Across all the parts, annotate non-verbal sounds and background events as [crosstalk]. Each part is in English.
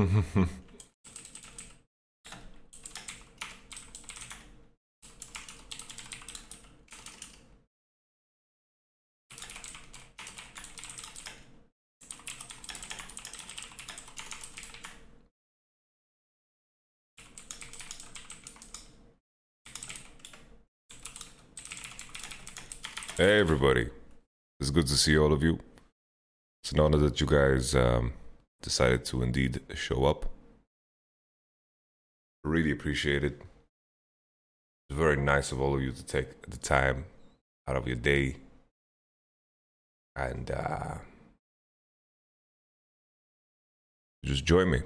Hey, everybody. It's good to see all of you. It's an honor that you guys um, decided to indeed show up. Really appreciate it. It's very nice of all of you to take the time out of your day and uh, just join me.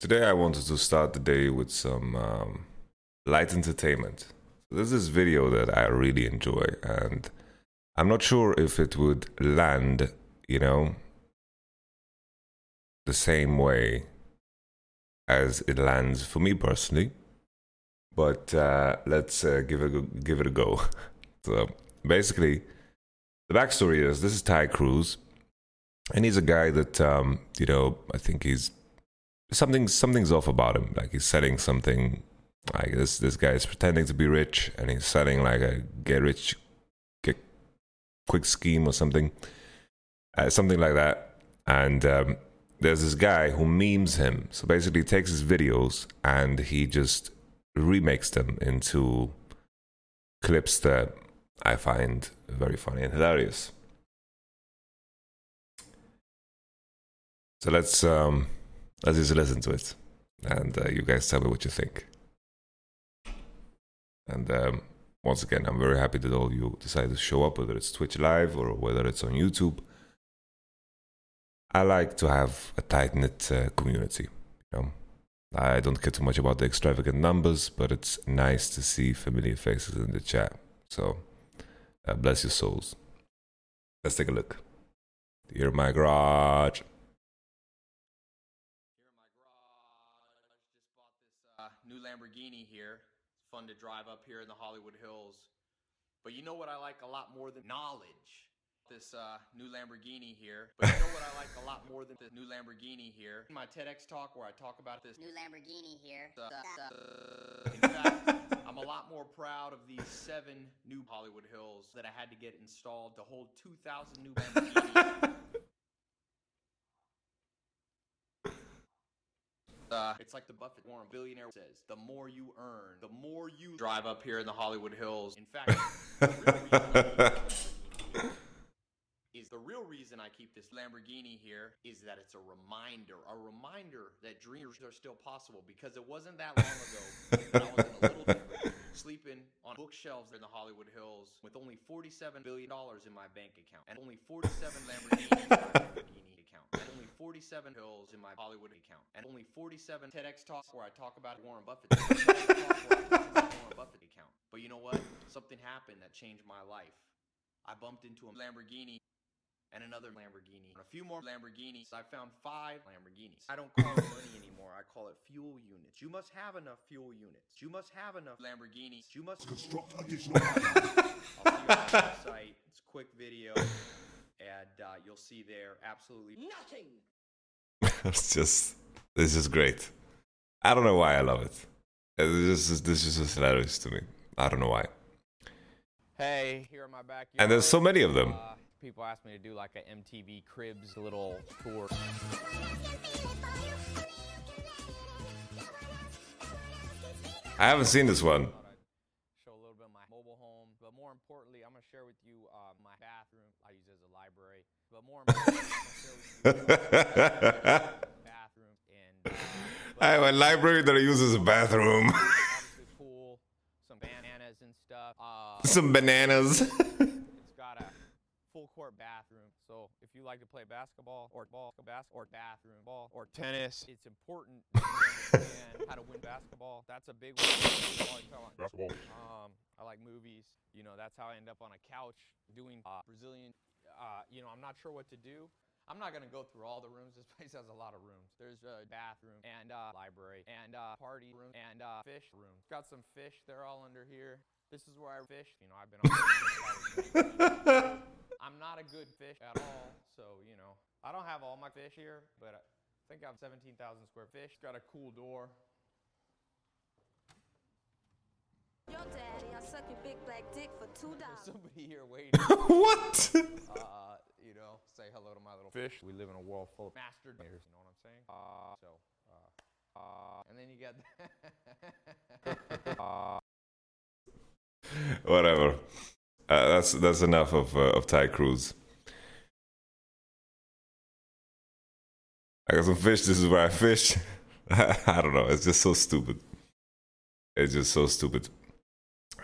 Today, I wanted to start the day with some um, light entertainment. There's this is video that I really enjoy, and I'm not sure if it would land, you know, the same way as it lands for me personally. But uh, let's uh, give it a, give it a go. [laughs] so basically, the backstory is this is Ty Cruz, and he's a guy that um, you know I think he's something something's off about him. Like he's selling something. Like this this guy is pretending to be rich, and he's selling like a get rich, get quick scheme or something, uh, something like that. And um, there's this guy who memes him. So basically, he takes his videos and he just remakes them into clips that I find very funny and hilarious. So let's um, let's just listen to it, and uh, you guys tell me what you think. And um, once again, I'm very happy that all you decided to show up, whether it's Twitch Live or whether it's on YouTube. I like to have a tight knit uh, community. You know, I don't care too much about the extravagant numbers, but it's nice to see familiar faces in the chat. So, uh, bless your souls. Let's take a look. Here, my garage. Here in my garage, just bought this uh, new Lamborghini here. It's fun to drive up here in the Hollywood Hills. But you know what I like a lot more than knowledge? This uh, new Lamborghini here. But you know what I like a lot more than the new Lamborghini here? My TEDx talk where I talk about this. New Lamborghini here. Uh, uh, in fact, I'm a lot more proud of these seven new Hollywood Hills that I had to get installed to hold 2,000 new Lamborghinis. [laughs] Uh, it's like the Buffett Warren billionaire says: the more you earn, the more you drive up here in the Hollywood Hills. In fact, is the real reason I keep this Lamborghini here is that it's a reminder, a reminder that dreams are still possible. Because it wasn't that long ago I was in a little town, sleeping on bookshelves in the Hollywood Hills with only forty-seven billion dollars in my bank account and only forty-seven Lamborghinis Lamborghini account and only 47 hills in my Hollywood account and only 47 TEDx talks where I talk about Warren Buffett. TEDx talks where I talk about Warren Buffett account. But you know what? Something happened that changed my life. I bumped into a Lamborghini and another Lamborghini and a few more Lamborghinis. I found five Lamborghinis. I don't call it money anymore. I call it fuel units. You must have enough fuel units. You must have enough Lamborghinis. You must construct [laughs] additional. I'll see you on the [laughs] website. It's a quick video, and uh, you'll see there absolutely Nothing. [laughs] it's just this is great. I don't know why I love it. Uh, This is this is just hilarious to me. I don't know why. Hey, here in my backyard. And there's so many of them. Uh, people asked me to do like a MTV Cribs little tour. I haven't seen this one. Show a little bit of my mobile home, but more importantly, I'm gonna share with you [laughs] I have a library that uses a bathroom. [laughs] some bananas and stuff. Uh, Some bananas. It's got a [laughs] full court bathroom. So if you like to play basketball or ball, bas- or bathroom ball or tennis, it's important to understand how to win basketball. That's a big one. Basketball. Um, I like movies. You know, that's how I end up on a couch doing uh, Brazilian. Uh, you know, I'm not sure what to do. I'm not gonna go through all the rooms. [laughs] This place has a lot of rooms. There's a bathroom and uh, library and uh, party room and uh, fish room. Got some fish. They're all under here. This is where I fish. You know, I've been on. since I was I'm not a good fish at all, so you know, I don't have all my fish here, but I think I have 17,000 square fish. Got a cool door. Your daddy, I suck your big black dick for two dollars. somebody here waiting. [laughs] what? uh, you know, say hello to my little fish. We live in a world full of master gators, you know what I'm saying? [laughs] Uh, so, uh, uh, and then you got uh, [laughs] Whatever. Uh, that's that's enough of uh, of Thai cruise. I got some fish. This is where I fish. I don't know. It's just so stupid. It's just so stupid.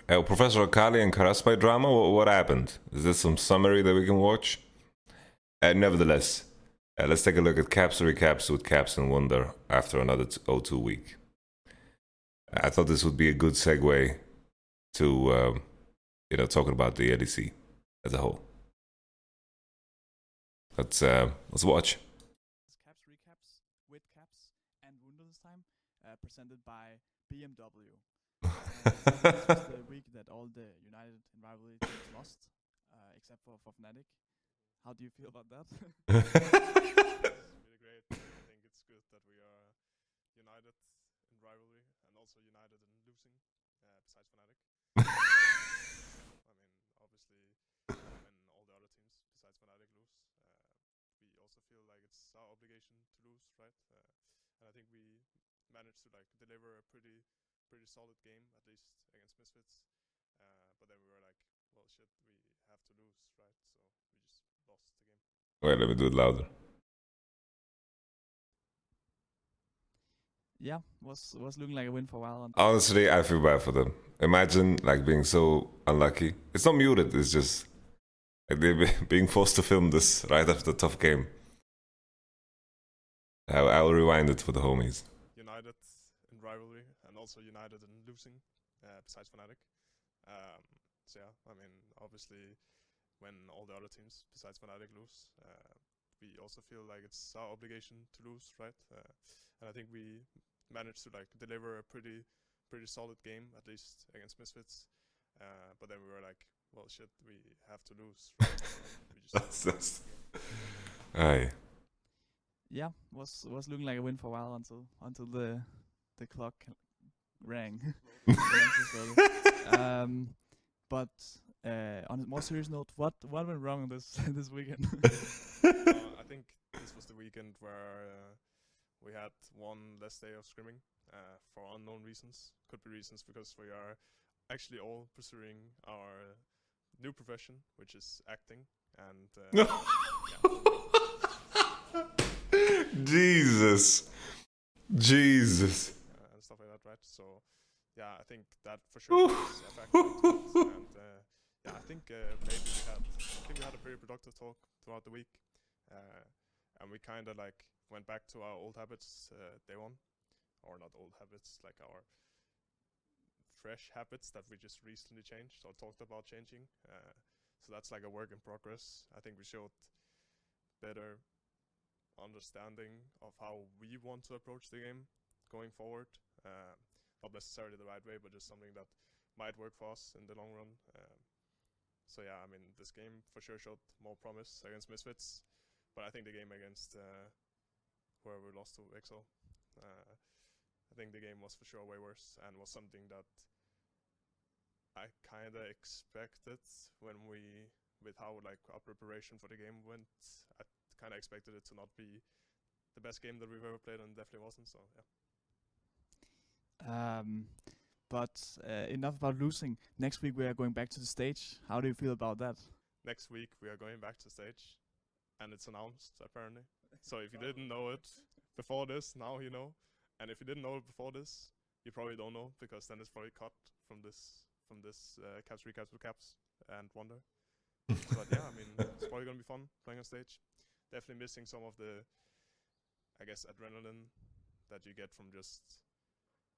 Uh, Professor Akali and Karaspai drama. What, what happened? Is this some summary that we can watch? Uh, nevertheless, uh, let's take a look at caps recaps with Caps and Wunder after another t- O2 week. I thought this would be a good segue to um, you know talking about the LEC as a whole. Let's uh, let's watch. Caps recaps with caps and Wunder this time, uh, presented by BMW. [laughs] all the United and rivalry teams lost, uh, except for, for Fnatic. How do you feel about that? [laughs] [laughs] it's really great. I think it's good that we are united in rivalry and also united in losing, uh, besides Fnatic. [laughs] I mean, obviously, when all the other teams besides Fnatic lose, uh, we also feel like it's our obligation to lose, right? Uh, and I think we managed to like deliver a pretty, pretty solid game, at least against Misfits. Uh, but then we were like, well, shit, we have to lose, right? So we just lost the game. Wait, let me do it louder. yeah, was was looking like a win for a while. And Honestly, I feel bad for them. Imagine like being so unlucky. It's not muted. It's just like they're be- [laughs] being forced to film this right after the tough game. I, I'll rewind it for the homies. united in rivalry and also united in losing, uh, besides Fnatic. Um, so yeah, I mean, obviously, when all the other teams besides Fnatic lose, uh, we also feel like it's our obligation to lose, right? Uh, and I think we managed to like deliver a pretty, pretty solid game at least against Misfits. Uh, but then we were like, well, shit, we have to lose. Right? We just That's, that's... Aye. yeah, was was looking like a win for a while until until the the clock rang. [laughs] The matches started. um, but uh, on a more serious note, what what went wrong this [laughs] this weekend? uh, [laughs] I think this was the weekend where uh, we had one less day of scrimming uh, for unknown reasons. Could be reasons because we are actually all pursuing our new profession, which is acting, and uh, [laughs] Jesus. Jesus. uh, and stuff like that, right? So, yeah, I think that for sure plays a factor into it. [laughs] And uh, yeah, I think uh, maybe we had, I think we had a pretty productive talk throughout the week, uh, and we kind of like went back to our old habits uh, day one, or not old habits, like our fresh habits that we just recently changed or talked about changing. Uh, so that's like a work in progress. I think we showed better understanding of how we want to approach the game going forward. Uh, not necessarily the right way, but just something that might work for us in the long run. Um, so yeah, I mean, this game for sure showed more promise against Misfits, but I think the game against uh, we lost to EXO, uh, I think the game was for sure way worse and was something that I kind of expected when we, with how like our preparation for the game went. I kind of expected it to not be the best game that we've ever played, and definitely wasn't. So yeah. Um, but uh, enough about losing. Next week we are going back to the stage. How do you feel about that? next week we are going back to the stage and it's announced apparently so if you didn't know it before this now you know and if you didn't know it before this you probably don't know because then it's probably cut from this from this uh, caps recaps with caps and Wunder [laughs] but yeah i mean it's probably gonna be fun playing on stage definitely missing some of the i guess adrenaline that you get from just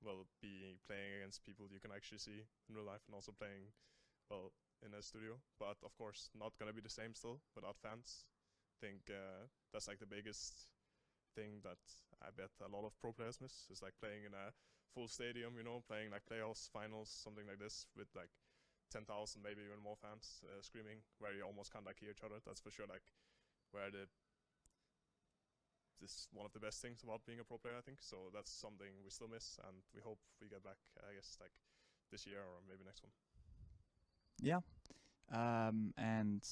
well be playing against people you can actually see in real life and also playing well in a studio, but of course not gonna be the same still without fans. I think uh, that's like the biggest thing that I bet a lot of pro players miss is like playing in a full stadium, you know, playing like playoffs, finals, something like this with like 10,000, maybe even more fans uh, screaming, where you almost can't like hear each other. That's for sure like where the is one of the best things about being a pro player, I think. So that's something we still miss, and we hope we get back. I guess like this year or maybe next one. Yeah. Um, and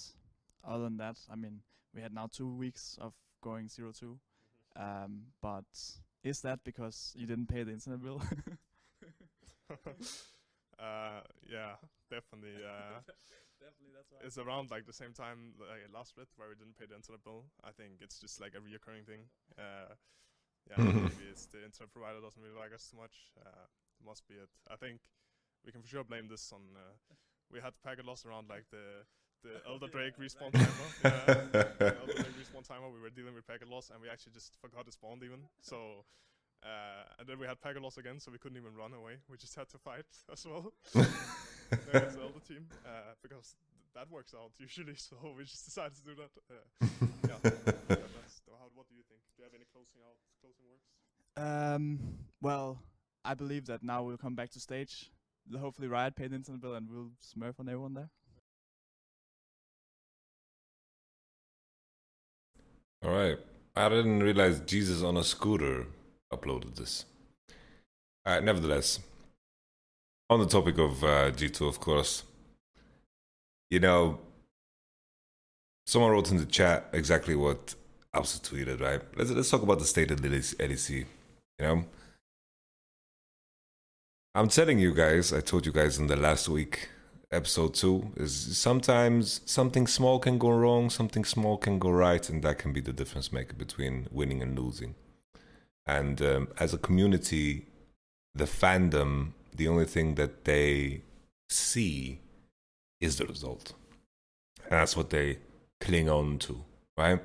other than that, I mean, we had now two weeks of going zero two. [laughs] Um, but is that because you didn't pay the internet bill? [laughs] [laughs] uh, yeah, definitely. Uh, Definitely, that's it's around like the same time like last split where we didn't pay the internet bill. I think it's just like a reoccurring thing. Uh, yeah, [laughs] maybe it's the internet provider doesn't really like us too much. Uh, must be it. I think we can for sure blame this on. Uh, we had packet loss around like the the [laughs] Elder Drake respawn timer. [laughs] Yeah, the Elder Drake respawn timer. We were dealing with packet loss and we actually just forgot to spawn even. So. Uh, and then we had packet loss again, so we couldn't even run away. We just had to fight as well [laughs] against the Elder team uh, because th- that works out [laughs] usually. So we just decided to do that. Uh, yeah. [laughs] yeah, that's, how, what do you think? Do you have any closing out, closing words? Um, well, I believe that now we'll come back to stage. L- Hopefully, Riot paid the internet bill and we'll smurf on everyone there. All right. I didn't realize Jesus on a scooter uploaded this. All right, nevertheless, on the topic of uh, G2, of course, you know, someone wrote in the chat exactly what Absa tweeted, right? Let's, let's talk about the state of the LEC. You know, I'm telling you guys, I told you guys in the last week, episode two, is sometimes something small can go wrong, something small can go right, and that can be the difference maker between winning and losing. And um, as a community, the fandom, the only thing that they see is the result. And that's what they cling on to, right?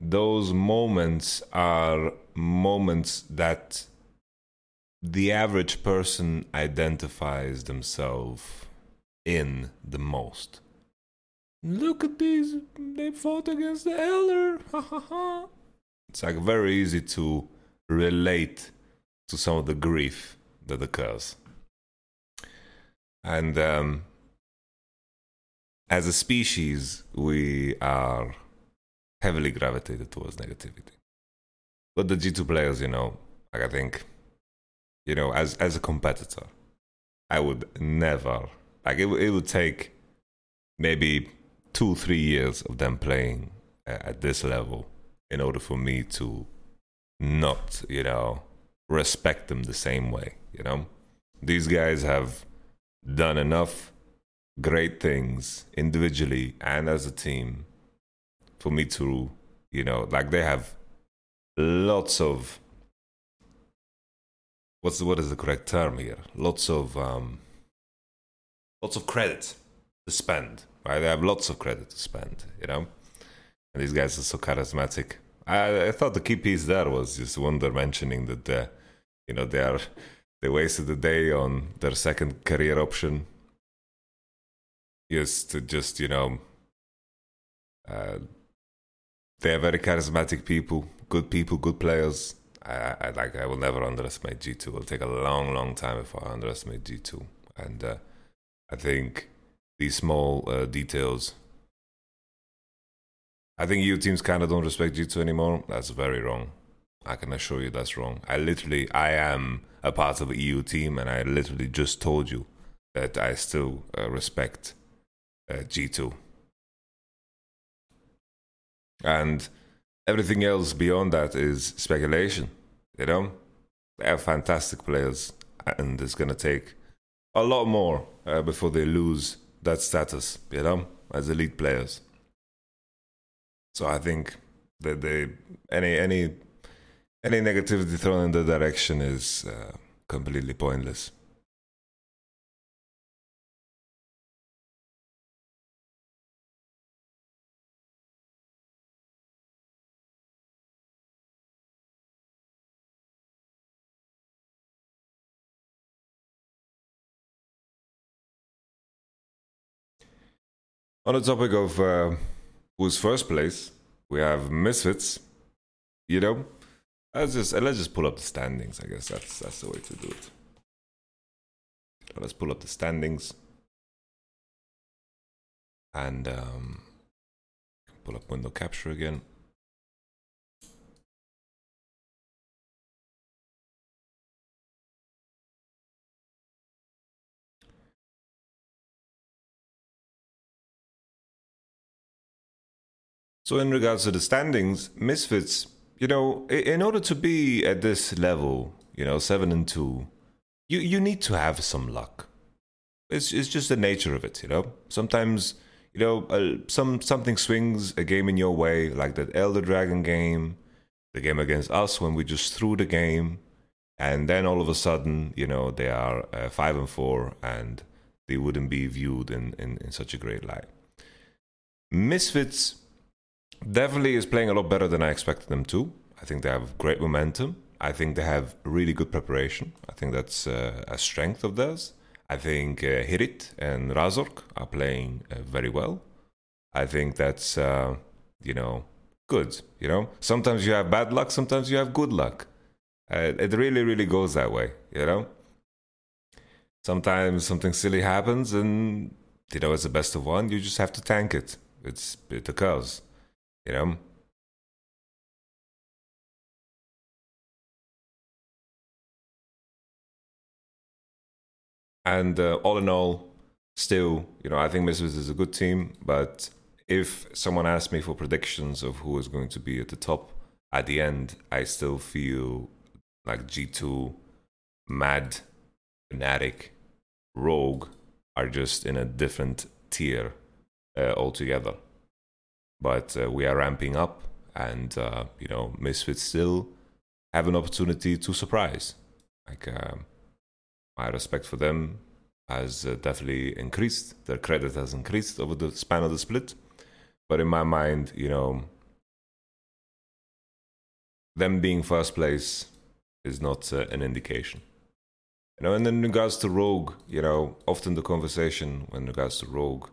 Those moments are moments that the average person identifies themselves in the most. Look at these, they fought against the elder. It's like very easy to relate to some of the grief that occurs. And um, as a species, we are heavily gravitated towards negativity. But the G2 players, you know, like I think, you know, as as a competitor, I would never like it. It would take maybe two, three years of them playing at this level in order for me to not, you know, respect them the same way. You know, these guys have done enough great things individually and as a team for me to, you know, like they have lots of what's the, what is the correct term here? Lots of um, lots of credit to spend. Right? They have lots of credit to spend. You know, and these guys are so charismatic. I, I thought the key piece there was just Wunder mentioning that uh, you know they are they wasted the day on their second career option. Just to just you know. Uh, they are very charismatic people, good people, good players. I, I like. I will never underestimate G two. It'll take a long, long time before I underestimate G two. And uh, I think these small uh, details. I think EU teams kind of don't respect G two anymore. That's very wrong. I can assure you that's wrong. I literally, I am a part of a EU team, and I literally just told you that I still uh, respect uh, G two and everything else beyond that is speculation. You know, they have fantastic players, and it's gonna take a lot more uh, before they lose that status. You know, as elite players. So I think that they any any any negativity thrown in the direction is uh, completely pointless. On the topic of uh, who's first place. We have Misfits. You know, let's just let's just pull up the standings. I guess that's that's the way to do it. Let's pull up the standings and um, pull up window capture again. So, in regards to the standings, Misfits, you know, in order to be at this level, you know, seven and two, you you need to have some luck. It's it's just the nature of it, you know. Sometimes, you know, uh, some something swings a game in your way, like that Elder Dragon game, the game against us when we just threw the game, and then all of a sudden, you know, they are uh, five and four, and they wouldn't be viewed in, in in such a great light. Misfits definitely is playing a lot better than I expected them to. I think they have great momentum. I think they have really good preparation. I think that's uh, a strength of theirs. I think uh, Hirit and Razork are playing uh, very well. I think that's uh, you know good. You know, sometimes you have bad luck, sometimes you have good luck. Uh, it really, really goes that way. You know, sometimes something silly happens, and you know it's the best of one. You just have to tank it. It's it occurs. You know. And uh, all in all, still, you know, I think Misfits is a good team. But if someone asked me for predictions of who is going to be at the top at the end, I still feel like G2, Mad, Fnatic, Rogue are just in a different tier uh, altogether. But uh, we are ramping up, and uh, you know, Misfits still have an opportunity to surprise. Like um, my respect for them has uh, definitely increased. Their credit has increased over the span of the split. But in my mind, you know, them being first place is not uh, an indication. You know, and in regards to Rogue, you know, often the conversation when regards to Rogue,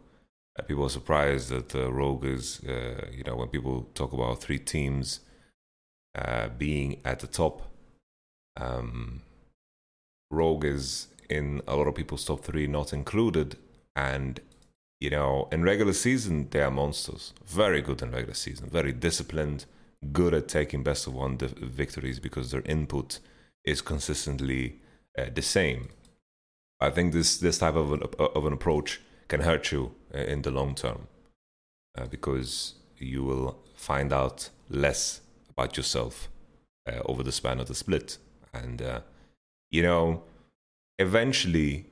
people are surprised that uh, Rogue is, uh, you know, when people talk about three teams uh, being at the top, um, Rogue is in a lot of people's top three, not included. And, you know, in regular season, they are monsters. Very good in regular season, very disciplined, good at taking best of one di- victories because their input is consistently uh, the same. I think this, this type of an, of an approach can hurt you uh, in the long term uh, because you will find out less about yourself uh, over the span of the split. And, uh, you know, eventually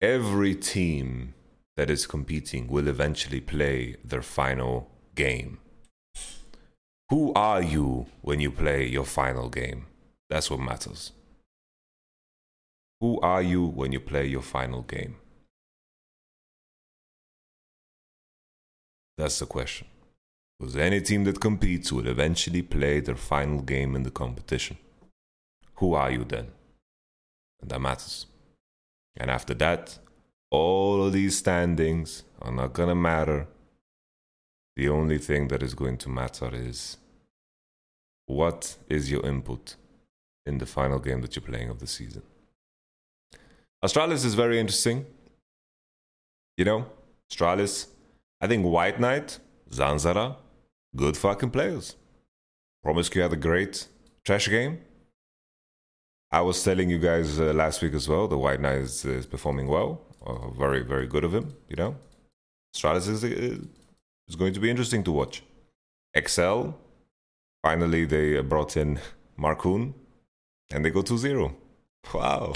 every team that is competing will eventually play their final game. Who are you when you play your final game? That's what matters. Who are you when you play your final game? That's the question. Because any team that competes will eventually play their final game in the competition. Who are you then? And that matters. And after that, all of these standings are not to matter. The only thing that is going to matter is what is your input in the final game that you're playing of the season. Astralis is very interesting. You know, Astralis, I think White Knight, Zanzarah, good fucking players. Promisq had a great trash game. I was telling you guys uh, last week as well, the White Knight is, is performing well. Uh, very, very good of him, you know. Stratus is, uh, is going to be interesting to watch. Excel, finally they uh, brought in [laughs] Markoon, and they go to 0. Wow.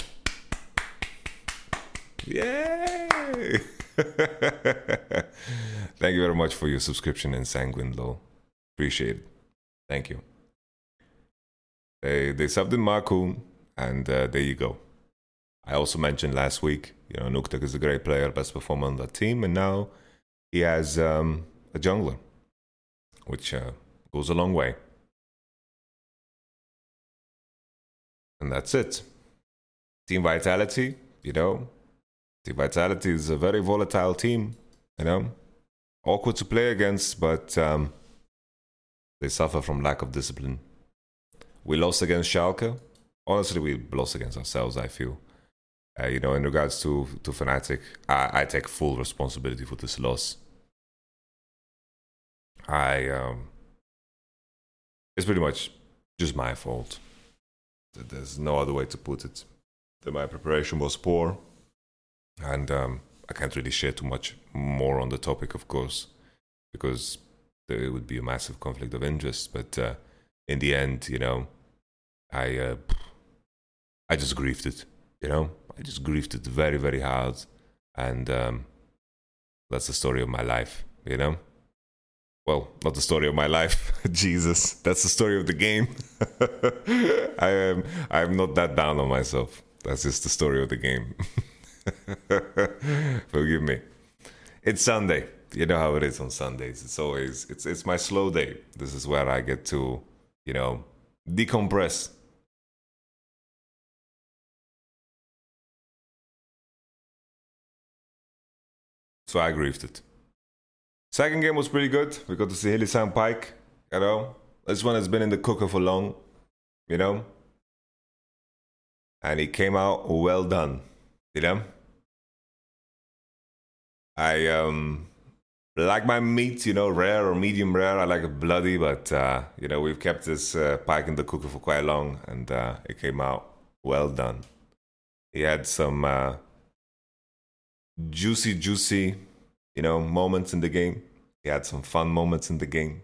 Yay! [laughs] Thank you very much for your subscription in Sanguine Low. Appreciate it. Thank you. They, they subbed in Markoon, and uh, there you go. I also mentioned last week, you know, Nukeduck is a great player, best performer on that team, and now he has um, a jungler, which uh, goes a long way. And that's it. Team Vitality, you know, Team Vitality is a very volatile team, you know. Awkward to play against, but um, they suffer from lack of discipline. We lost against Schalke. Honestly, we lost against ourselves. I feel. Uh, you know, in regards to to Fnatic, I, I take full responsibility for this loss. I um, it's pretty much just my fault. There's no other way to put it. That my preparation was poor, and um, I can't really share too much more on the topic, of course, because there would be a massive conflict of interest. But uh, in the end, you know, I uh, I just grieved it. You know, I just grieved it very, very hard, and um, that's the story of my life. You know. Well, not the story of my life, [laughs] Jesus. That's the story of the game. [laughs] I am. I'm not that down on myself. That's just the story of the game. [laughs] [laughs] Forgive me. It's Sunday. You know how it is on Sundays. It's always it's it's my slow day. This is where I get to, you know, decompress. So I grieved it. Second game was pretty good. We got to see Hylissang Pyke. You know, this one has been in the cooker for long. You know, and he came out well done. You know, I um like my meat, you know, rare or medium rare. I like it bloody, but uh, you know, we've kept this uh, Pyke in the cooker for quite long, and uh, it came out well done. He had some uh, juicy, juicy, you know, moments in the game. He had some fun moments in the game.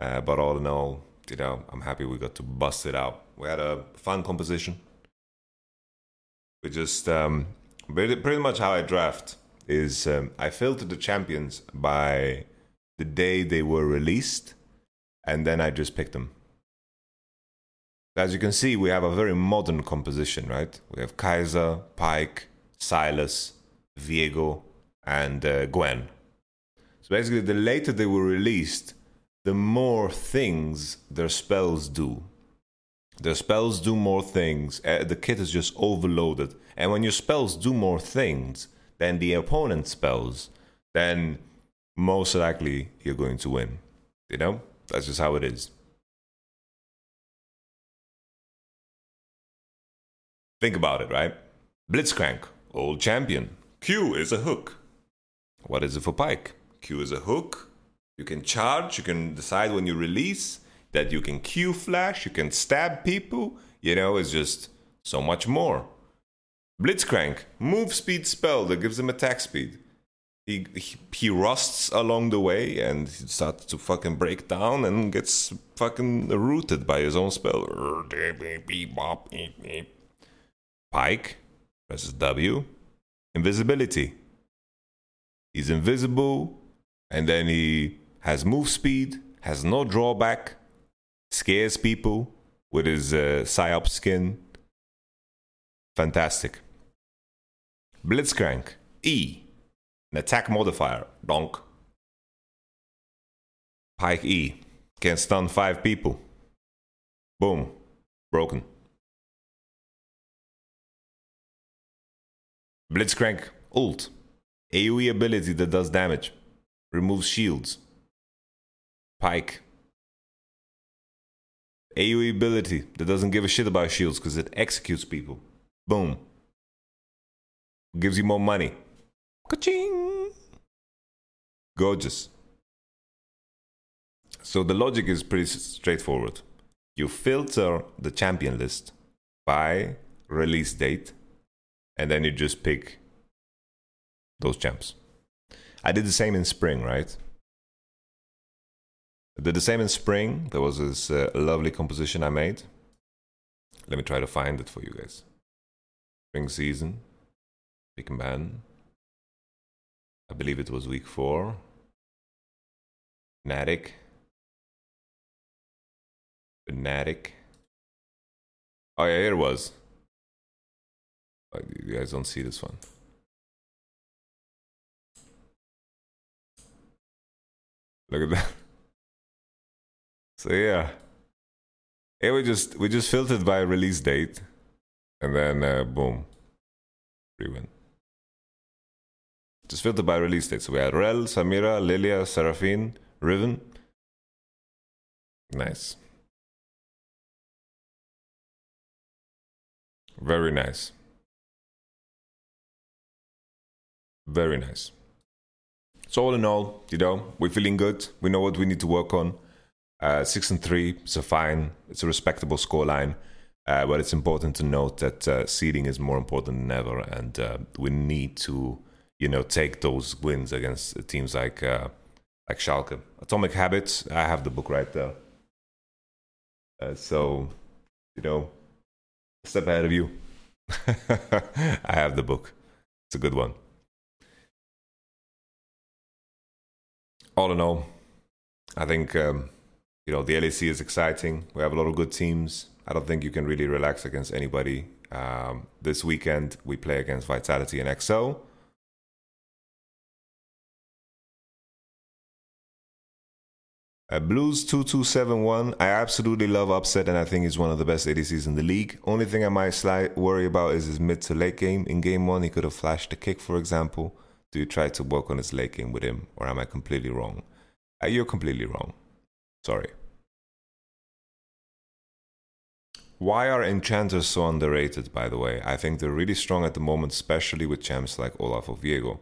Uh, but all in all, you know, I'm happy we got to bust it out. We had a fun composition. We just um, pretty, pretty much how I draft is um, I filtered the champions by the day they were released, and then I just picked them. As you can see, we have a very modern composition, right? We have Kai'Sa, Pyke, Sylas, Viego, and uh, Gwen. So basically, the later they were released, the more things their spells do. Their spells do more things. Uh, the kit is just overloaded. And when your spells do more things than the opponent's spells, then most likely you're going to win. You know? That's just how it is. Think about it, right? Blitzcrank, old champion. Q is a hook. What is it for Pyke? Q is a hook. You can charge, you can decide when you release that you can Q flash, you can stab people. You know, it's just so much more. Blitzcrank, move speed spell that gives him attack speed. He, he, he rusts along the way and he starts to fucking break down and gets fucking rooted by his own spell. Pyke presses W. Invisibility. He's invisible and then he has move speed, has no drawback, scares people with his uh, psyop skin. Fantastic. Blitzcrank, E, an attack modifier, donk. Pyke E, can stun five people. Boom, broken. Blitzcrank, ult, AoE ability that does damage, removes shields. Pyke. AoE ability that doesn't give a shit about shields because it executes people. Boom. Gives you more money. Ka-ching! Gorgeous. So the logic is pretty straightforward. You filter the champion list by release date, and then you just pick those champs. I did the same in spring, right? I did the same in spring. There was this uh, lovely composition I made. Let me try to find it for you guys. Spring season, pick man. I believe it was week four. Fnatic. Fnatic. Oh yeah, here it was. You guys don't see this one. Look at that. [laughs] So yeah, yeah, we just we just filtered by release date, and then uh, boom, free win. Just filter by release date. So we had Rell, Samira, Lilia, Seraphine, Riven. Nice. Very nice. Very nice. So all in all, you know, we're feeling good. We know what we need to work on. Uh, six and three, it's a fine, it's a respectable scoreline. Uh, but it's important to note that uh, seeding is more important than ever, and uh, we need to, you know, take those wins against teams like uh, like Schalke. Atomic Habits, I have the book right there. Uh, so, you know, step ahead of you. [laughs] I have the book. It's a good one. All in all, I think um, you know the LEC is exciting. We have a lot of good teams. I don't think you can really relax against anybody. Um, this weekend we play against Vitality and XL. Uh, Blues 2271. I absolutely love Upset, and I think he's one of the best ADCs in the league. Only thing I might slight worry about is his mid to late game. In game one, he could have flashed a kick, for example. Do you try to work on his late game with him, or am I completely wrong? Uh, you're completely wrong. Sorry. Why are enchanters so underrated, by the way? I think they're really strong at the moment, especially with champs like Olaf or Viego.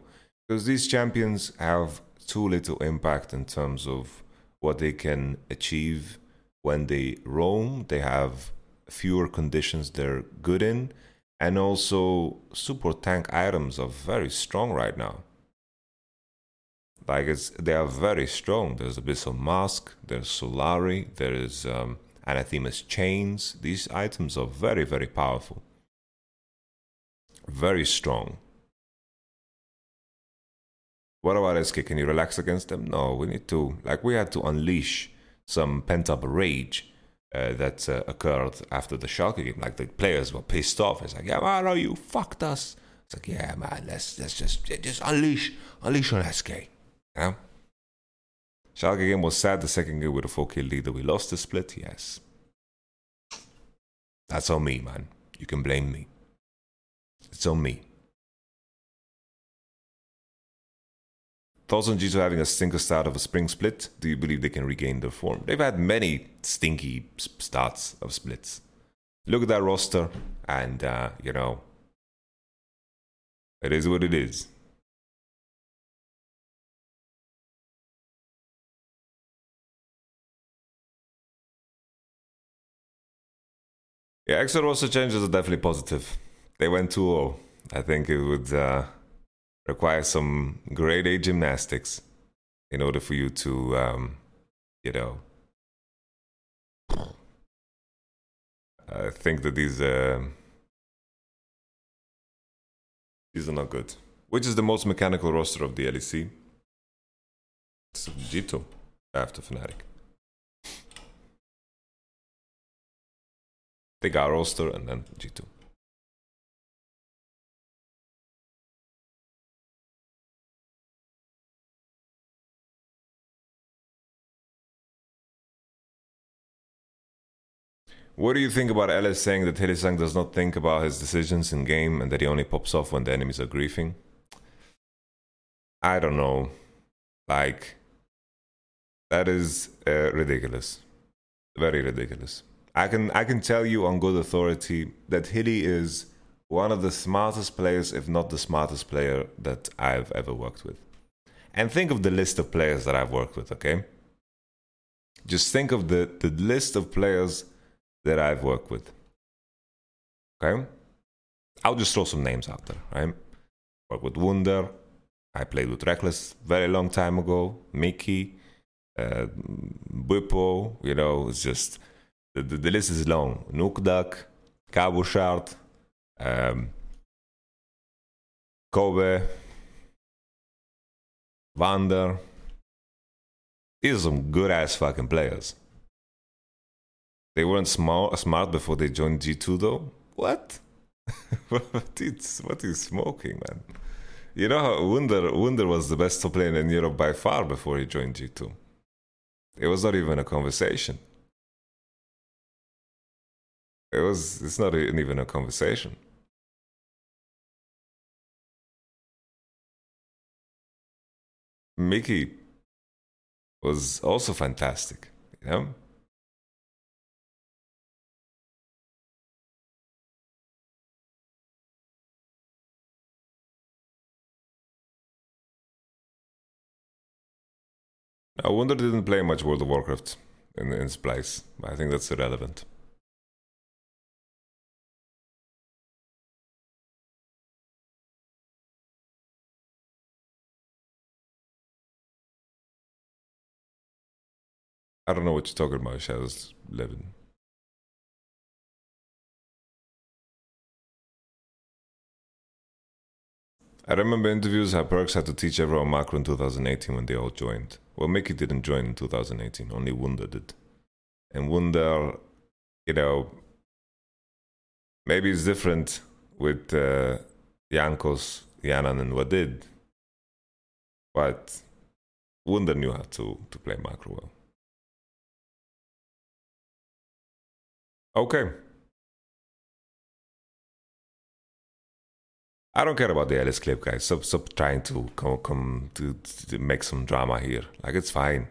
Because these champions have too little impact in terms of what they can achieve when they roam. They have fewer conditions they're good in, and also support tank items are very strong right now. Like it's they are very strong. There's Abyssal Mask, there's Solari, there is um, Anathema's Chains. These items are very very powerful, very strong. What about SK? Can you relax against them? No, we need to. Like, we had to unleash some pent up rage uh, that uh, occurred after the Schalke game. Like, the players were pissed off. It's like, yeah, man, you fucked us. It's like, yeah, man, let's, let's just, just unleash, unleash on SK. Know? Schalke game was sad. The second game with a 4 kill leader. We lost the split, yes. That's on me, man. You can blame me. It's on me. Thoughts on G2 having a stinker start of a spring split? Do you believe they can regain their form? They've had many stinky starts of splits. Look at that roster, and uh, you know, it is what it is. Yeah, extra roster changes are definitely positive. They went 2 0. I think it would. Uh, require some grade A gymnastics in order for you to, um, you know, I think that these uh, these are not good. Which is the most mechanical roster of the LEC? It's G2 after Fnatic. They got roster and then G2. What do you think about Ellis saying that Hylissang does not think about his decisions in game and that he only pops off when the enemies are griefing? I don't know. Like, that is uh, ridiculous. Very ridiculous. I can I can tell you on good authority that Hilly is one of the smartest players, if not the smartest player that I've ever worked with. And think of the list of players that I've worked with, okay? Just think of the, the list of players that I've worked with. Okay? I'll just throw some names out there, right? Work with Wunder. I played with Rekkles very long time ago. Mickey, uh, you know, it's just the, the, the list is long. Nukeduck, Cabochard, um, Kobbe, Vander. These are some good ass fucking players. They weren't smart, smart before they joined G2 though? What? [laughs] what, is, what is smoking, man? You know how Wunder, Wunder was the best top player in Europe by far before he joined G2. It was not even a conversation. It was, it's not even a conversation. Mickey was also fantastic, you know? I wonder didn't play much World of Warcraft in, in Splyce. I think that's irrelevant. I don't know what you're talking about, Shadows Levin. I remember interviews how Perkz had to teach everyone macro in 2018 when they all joined. Well, Mickey didn't join in 2018, only Wunder did. And Wunder, you know, maybe it's different with uh, Jankos, Hjarnan, and Wadid, but Wunder knew how to, to play macro well. Okay. I don't care about the Ellis clip, guys. Stop, stop trying to come, come to, to make some drama here. Like, it's fine.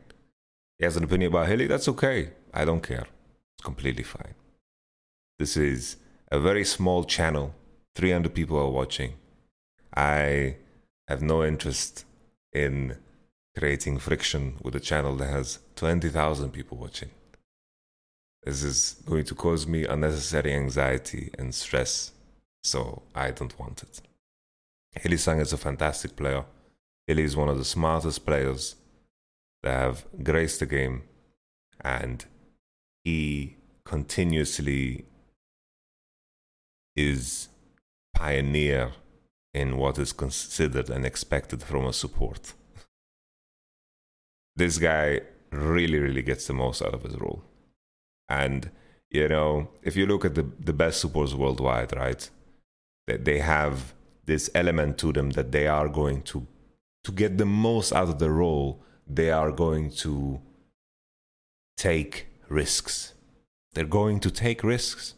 He has an opinion about Hilly, that's okay. I don't care. It's completely fine. This is a very small channel. 300 people are watching. I have no interest in creating friction with a channel that has 20,000 people watching. This is going to cause me unnecessary anxiety and stress, so I don't want it. Hylissang is a fantastic player. Hilly is one of the smartest players that have graced the game, and he continuously is pioneer in what is considered and expected from a support. this guy really, really gets the most out of his role. And, you know, if you look at the, the best supports worldwide, right, they, they have this element to them that they are going to to get the most out of the role they are going to take risks. They're going to take risks.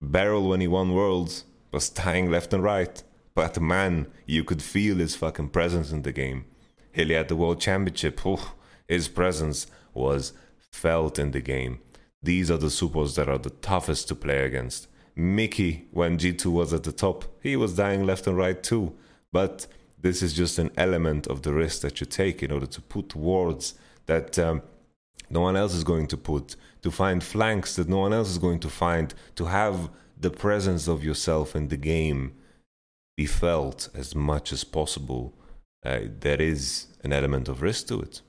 Beryl when he won worlds was dying left and right but man you could feel his fucking presence in the game. Hilly at the world championship oh, his presence was felt in the game. These are the supers that are the toughest to play against Mickey, when G2 was at the top, he was dying left and right too. But this is just an element of the risk that you take in order to put wards that um, no one else is going to put, to find flanks that no one else is going to find, to have the presence of yourself in the game be felt as much as possible. Uh, there is an element of risk to it.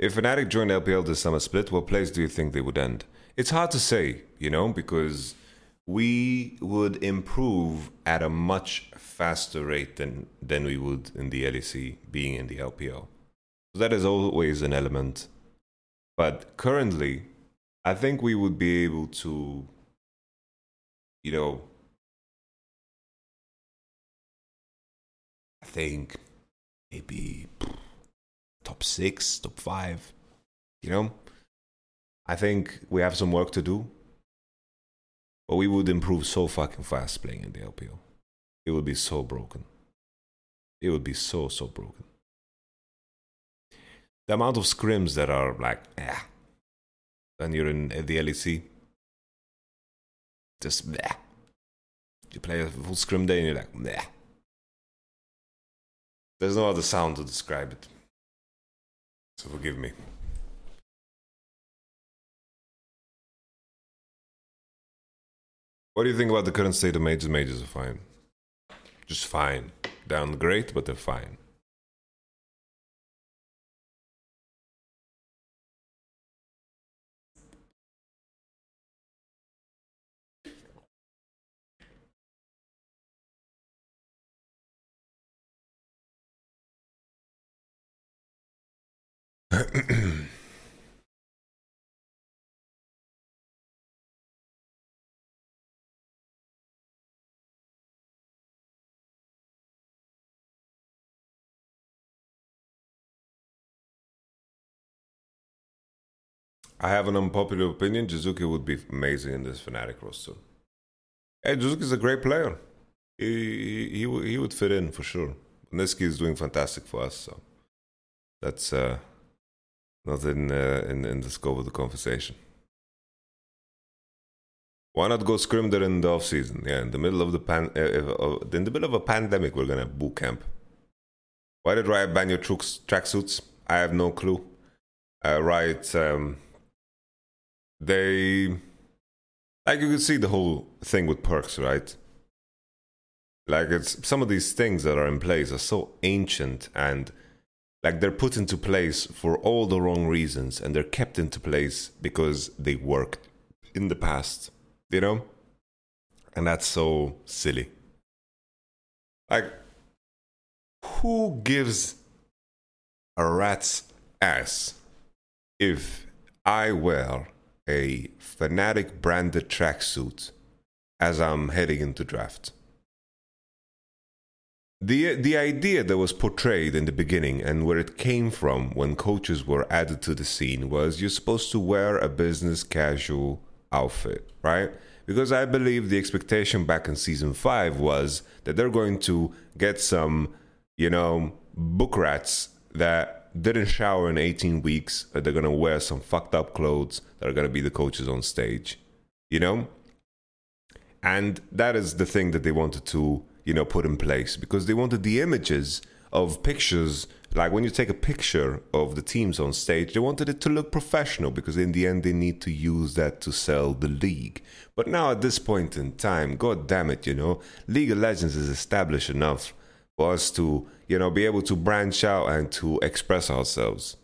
If Fnatic joined LPL this summer split, what place do you think they would end? It's hard to say, you know, because we would improve at a much faster rate than, than we would in the LEC being in the LPL. So that is always an element. But currently, I think we would be able to, you know, I think maybe top six, top five. You know, I think we have some work to do, but we would improve so fucking fast playing in the LPL. It would be so broken. It would be so so broken. The amount of scrims that are like, yeah, when you're in the LEC, just bleh. You play a full scrim day and you're like, bleh. There's no other sound to describe it. So forgive me. What do you think about the current state of majors? Majors are fine. Just fine. Down great, but they're fine. I have an unpopular opinion. Jiizuki would be amazing in this Fnatic roster. Hey, Jiizuki's a great player. He he he, would- fit in for sure. Nisqy is doing fantastic for us, so that's uh, not in, uh, in in the scope of the conversation. Why not go scrim there in the off season? Yeah, in the middle of the pan, uh, uh, in the middle of a pandemic, we're gonna boot camp. Why did Riot ban your tracksuits? I have no clue. Uh, Riot, um, they like you can see the whole thing with Perkz, right? Like it's some of these things that are in place are so ancient and like they're put into place for all the wrong reasons and they're kept into place because they worked in the past, you know? And that's so silly. Like who gives a rat's ass if I wear a Fnatic branded tracksuit as I'm heading into draft? The, the idea that was portrayed in the beginning and where it came from when coaches were added to the scene was you're supposed to wear a business casual outfit, right? Because I believe the expectation back in season five was that they're going to get some, you know, book rats that didn't shower in 18 weeks, they're going to wear some fucked up clothes that are to be the coaches on stage, you know? And that is the thing that they wanted to, you know, put in place because they wanted the images of pictures. Like when you take a picture of the teams on stage, they wanted it to look professional because in the end they need to use that to sell the league. But now at this point in time, god damn it, you know, League of Legends is established enough for us to, you know, be able to branch out and to express ourselves,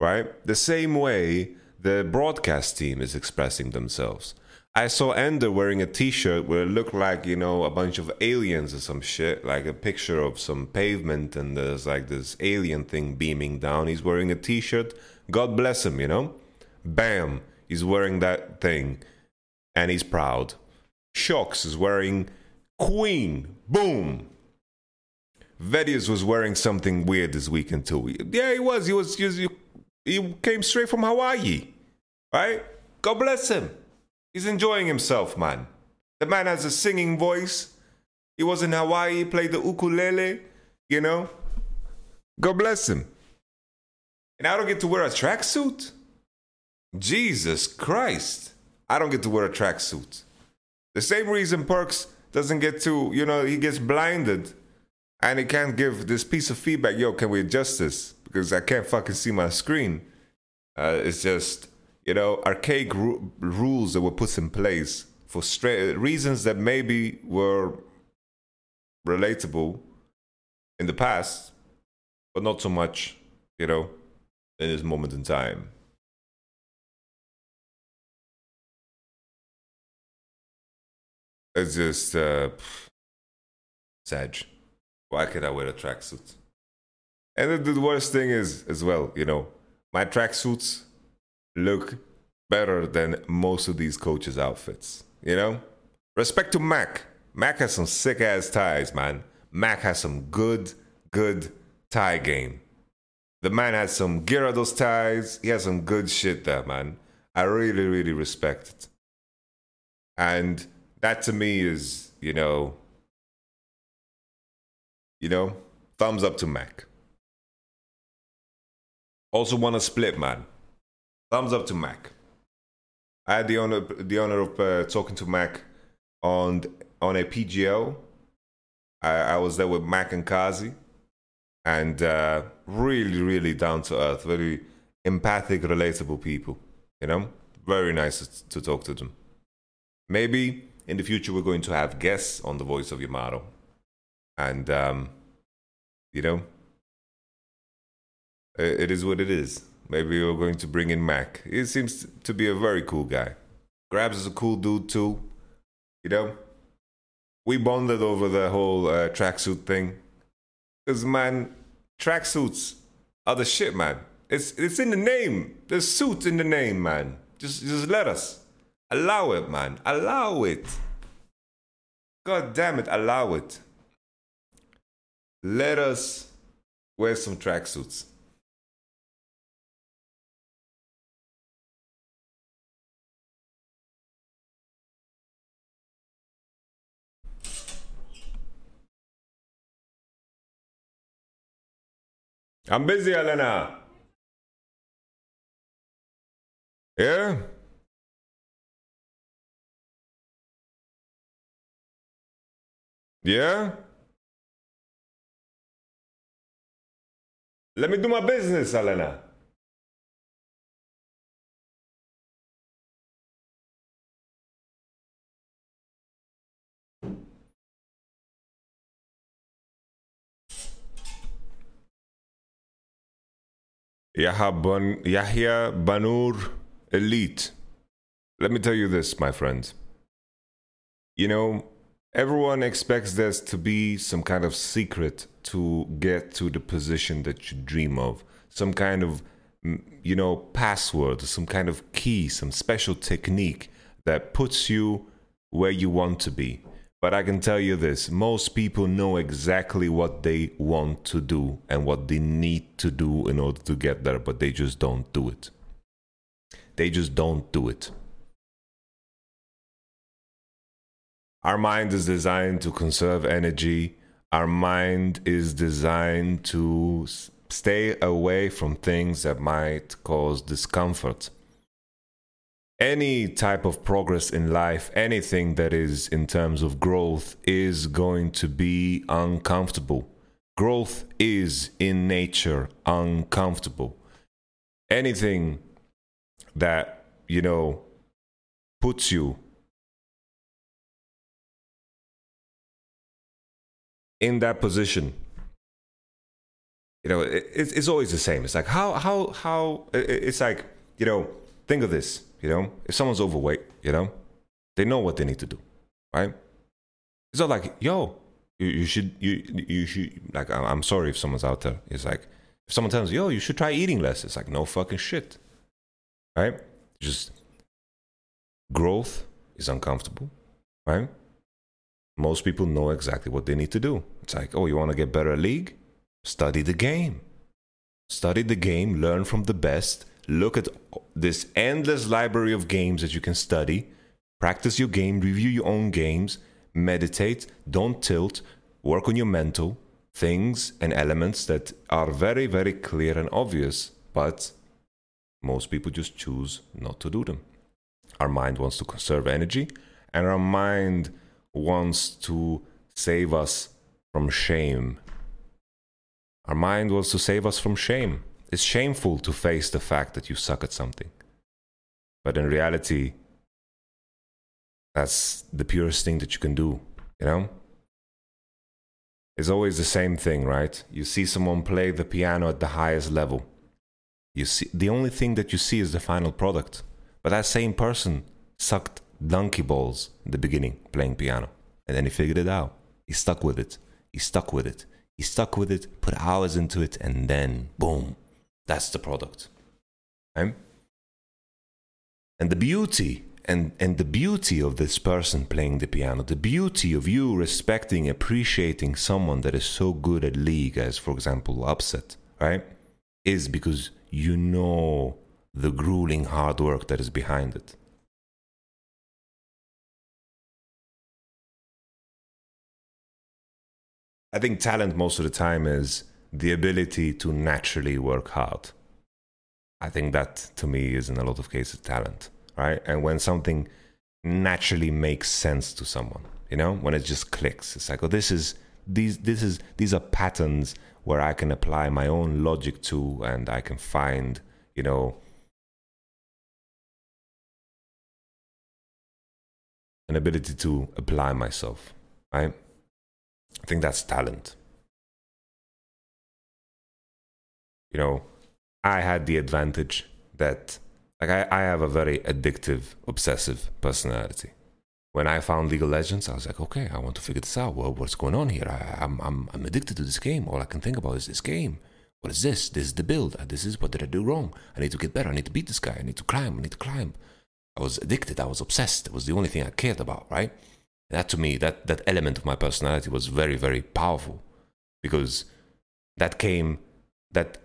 right? The same way the broadcast team is expressing themselves. I saw Ender wearing a T-shirt where it looked like you know a bunch of aliens or some shit, like a picture of some pavement, and there's like this alien thing beaming down. He's wearing a T-shirt. God bless him, you know. Bam, he's wearing that thing, and he's proud. Sjokz is wearing Queen. Boom. Vedius was wearing something weird this weekend too. Yeah, he was. He was. He, was, he came straight from Hawaii, right? God bless him. He's enjoying himself, man. The man has a singing voice. He was in Hawaii, played the ukulele, you know? God bless him. And I don't get to wear a tracksuit? Jesus Christ. I don't get to wear a tracksuit. The same reason Perkz doesn't get to, you know, he gets blinded and it can't give this piece of feedback. Yo, can we adjust this? Because I can't fucking see my screen. Uh, it's just you know, archaic ru- rules that were put in place for reasons that maybe were relatable in the past, but not so much, you know, in this moment in time. It's just uh, sad. Why can't I wear a tracksuit? And the, worst thing is, as well, you know, my tracksuits look better than most of these coaches' outfits. You know? Respect to Mac. Mac has some sick ass ties, man. Mac has some good, good tie game. The man has some Gyarados ties. He has some good shit there, man. I really, really respect it. And that to me is, you know, you know, thumbs up to Mac. Also want to split, man. Thumbs up to Mac. I had the honor, the honor of uh, talking to Mac on on a PGL. I, I was there with Mac and Kazi, and uh, really, really down to earth, very empathic, relatable people. You know, very nice to, to talk to them. Maybe in the future we're going to have guests on the Voice of Yamato, and um, you know, it, is what it is. Maybe we're going to bring in Mac. He seems to be a very cool guy. GrabbZ is a cool dude too. You know, we bonded over the whole uh, tracksuit thing. Cause man, tracksuits are the shit, man. It's it's in the name. There's suits in the name, man. Just just let us allow it, man. Allow it. God damn it, allow it let us wear some tracksuits. I'm busy, Elena. Yeah? Yeah? Let me do my business, Elena. Yahya, Ban- Yahya Banur Elite. Let me tell you this, my friends. You know, everyone expects there to be some kind of secret to get to the position that you dream of, some kind of, mm, you know, password, some kind of key, some special technique that puts you where you want to be. But I can tell you this most people know exactly what they want to do and what they need to do in order to get there, but they just don't do it. They just don't do it. Our mind is designed to conserve energy. Our mind is designed to stay away from things that might cause discomfort. Any type of progress in life, anything that is in terms of growth, is going to be uncomfortable. Growth is in nature uncomfortable. Anything that, you know, puts you in that position. You know it, it's, always the same. It's like how how how it- it- it's like you know think of this you know if someone's overweight you know they know what they need to do right? It's not like yo you, you should you you should like I'm, I'm sorry if someone's out there. It's like if someone tells you yo you should try eating less it's like no fucking shit right? Just growth is uncomfortable right most people know exactly what they need to do. It's like, oh, you want to get better at league? Study the game. Study the game, learn from the best, look at this endless library of games that you can study, practice your game, review your own games, meditate, don't tilt, work on your mental things and elements that are very, very clear and obvious, but most people just choose not to do them. Our mind wants to conserve energy, and our mind wants to save us from shame. Our mind wants to save us from shame. It's shameful to face the fact that you suck at something. But in reality, that's the purest thing that you can do, you know? It's always the same thing, right? You see someone play the piano at the highest level. You see the only thing that you see is the final product. But that same person sucked donkey balls in the beginning playing piano. And then he figured it out. He stuck with it. He stuck with it. He stuck with it, put hours into it, and then boom, that's the product. Right? And the beauty and, and the beauty of this person playing the piano, the beauty of you respecting, appreciating someone that is so good at league as, for example, upset, right? Is because you know the grueling hard work that is behind it. I think talent most of the time is the ability to naturally work hard. I think that to me is in a lot of cases talent, right? And when something naturally makes sense to someone, you know, when it just clicks, it's like, oh, this is these this is these are patterns where I can apply my own logic to, and I can find, you know, an ability to apply myself, right? I think that's talent. You know, I had the advantage that, like, I, I have a very addictive, obsessive personality. When I found League of Legends, I was like, okay, I want to figure this out. Well, what's going on here? I, I'm, I'm, I'm addicted to this game. All I can think about is this game. What is this? This is the build. This is what did I do wrong? I need to get better. I need to beat this guy. I need to climb. I need to climb. I was addicted. I was obsessed. It was the only thing I cared about, right? That to me that that element of my personality was very very powerful because that came that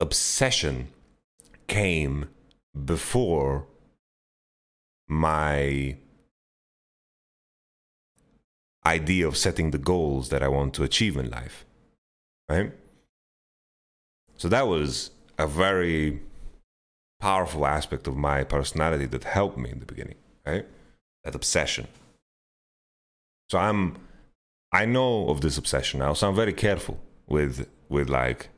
obsession came before my idea of setting the goals that I want to achieve in life right So that was a very powerful aspect of my personality that helped me in the beginning, right? That obsession. So I'm I know of this obsession now, so I'm very careful with with like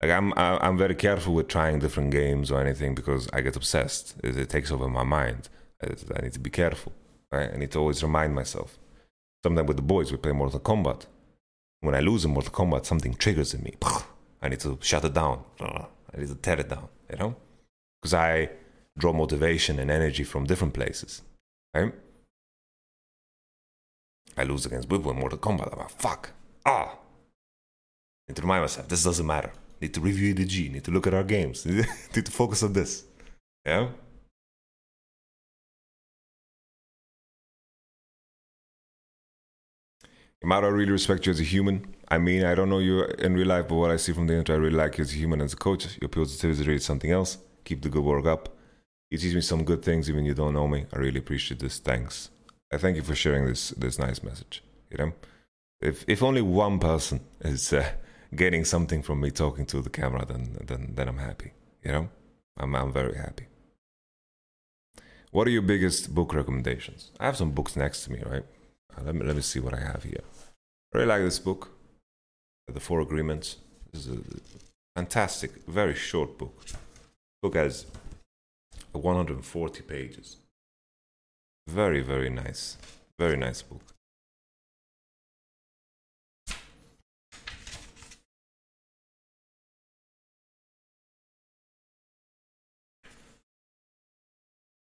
like I'm I'm very careful with trying different games or anything because I get obsessed. It, it takes over my mind. I, I need to be careful. Right? I need to always remind myself. Sometimes with the boys, we play Mortal Kombat. When I lose in Mortal Kombat, something triggers in me. I need to shut it down. I need to tear it down. You know, because I draw motivation and energy from different places. Right? I lose against Bibbo in Mortal Kombat. I'm like, fuck. Ah. Need to remind myself, this doesn't matter. Need to review the G. Need to look at our games. [laughs] Need to focus on this. Yeah? Imara, I really respect you as a human. I mean, I don't know you in real life, but what I see from the internet, I really like you as a human, as a coach. Your positivity is really something else. Keep the good work up. You teach me some good things, even you don't know me. I really appreciate this. Thanks. I thank you for sharing this this nice message. You know, if if only one person is uh, getting something from me talking to the camera, then then then I'm happy. You know, I'm I'm very happy. What are your biggest book recommendations? I have some books next to me, right? Uh, let me let me see what I have here. I really like this book, The Four Agreements. This is a fantastic, very short book. Book has 140 pages. Very, very nice. Very nice book.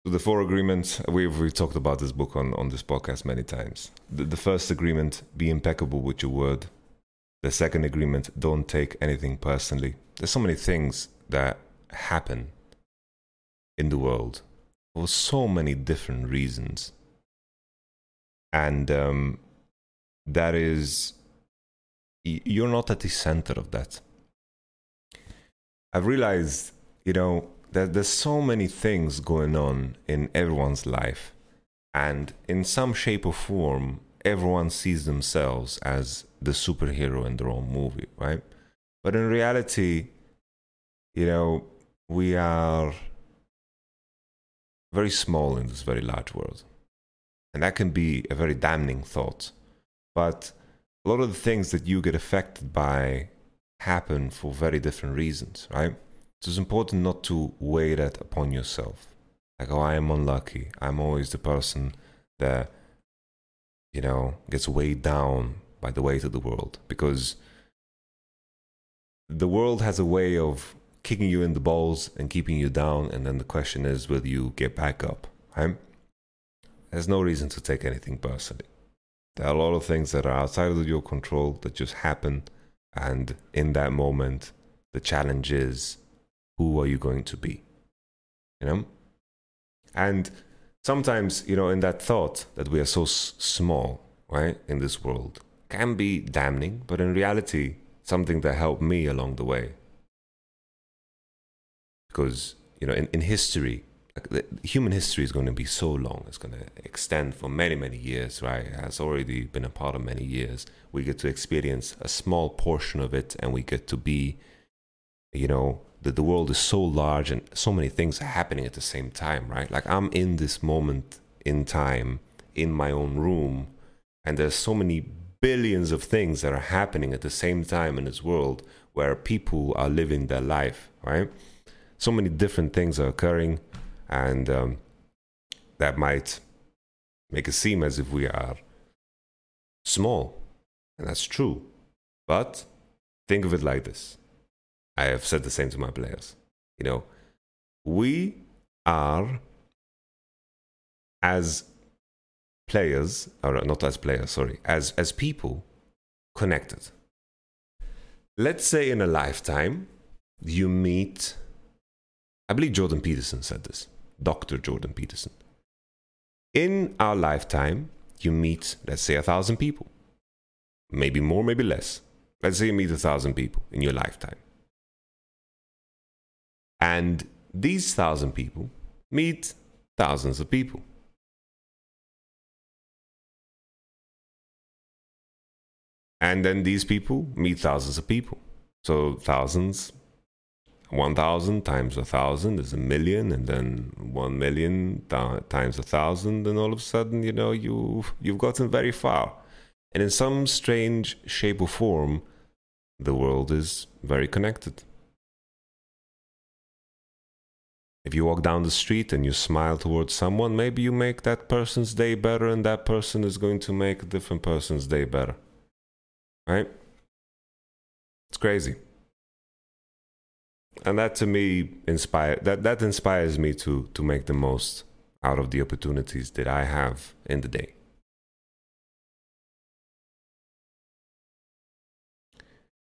So the four agreements we've we talked about this book on on this podcast many times. The, the first agreement: be impeccable with your word. The second agreement: don't take anything personally. There's so many things that happen in the world for so many different reasons, and um, that is you're not at the center of that. I've realized, you know, that there's so many things going on in everyone's life, and in some shape or form, everyone sees themselves as the superhero in their own movie, right? But in reality, you know, we are very small in this very large world. And that can be a very damning thought. But a lot of the things that you get affected by happen for very different reasons, right? So it's important not to weigh that upon yourself. Like, oh, I am unlucky. I'm always the person that, you know, gets weighed down by the weight of the world. Because the world has a way of kicking you in the balls and keeping you down. And then the question is will you get back up, right? There's no reason to take anything personally. There are a lot of things that are outside of your control that just happen. And in that moment, the challenge is who are you going to be? You know? And sometimes, you know, in that thought that we are so s- small, right, in this world, can be damning, but in reality, something that helped me along the way. Because, you know, in, in history, like human history is going to be so long. It's going to extend for many, many years, right? It has already been a part of many years. We get to experience a small portion of it, and we get to be, you know, that the world is so large and so many things are happening at the same time, right? Like I'm in this moment in time in my own room, and there's so many billions of things that are happening at the same time in this world where people are living their life, right? So many different things are occurring, and um, that might make it seem as if we are small, and that's true. But think of it like this I have said the same to my players. You know, we are as players, or not as players, sorry, as as people connected. Let's say in a lifetime you meet I believe Jordan Peterson said this. Dr. Jordan Peterson. In our lifetime, you meet, let's say, a thousand people. Maybe more, maybe less. Let's say you meet a thousand people in your lifetime. And these thousand people meet thousands of people. And then these people meet thousands of people. So thousands 1000 times a thousand is a million and then 1 million th- times a thousand and all of a sudden you know you've, you've gotten very far. And in some strange shape or form the world is very connected. If you walk down the street and you smile towards someone maybe you make that person's day better and that person is going to make a different person's day better. Right? It's crazy and that to me inspire that that inspires me to to make the most out of the opportunities that I have in the day.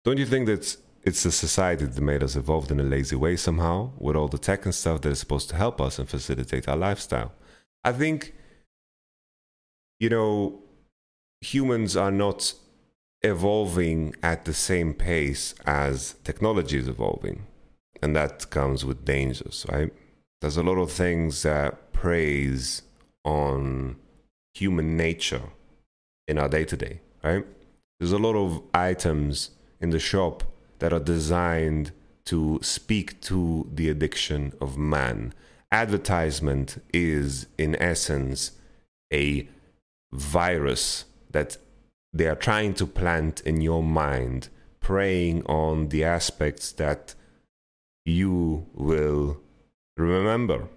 Don't you think that it's a society that made us evolved in a lazy way somehow with all the tech and stuff that is supposed to help us and facilitate our lifestyle? I think you know humans are not evolving at the same pace as technology is evolving and that comes with dangers, right? There's a lot of things that preys on human nature in our day to day, right? There's a lot of items in the shop that are designed to speak to the addiction of man. Advertisement is, in essence, a virus that they are trying to plant in your mind, preying on the aspects that you will remember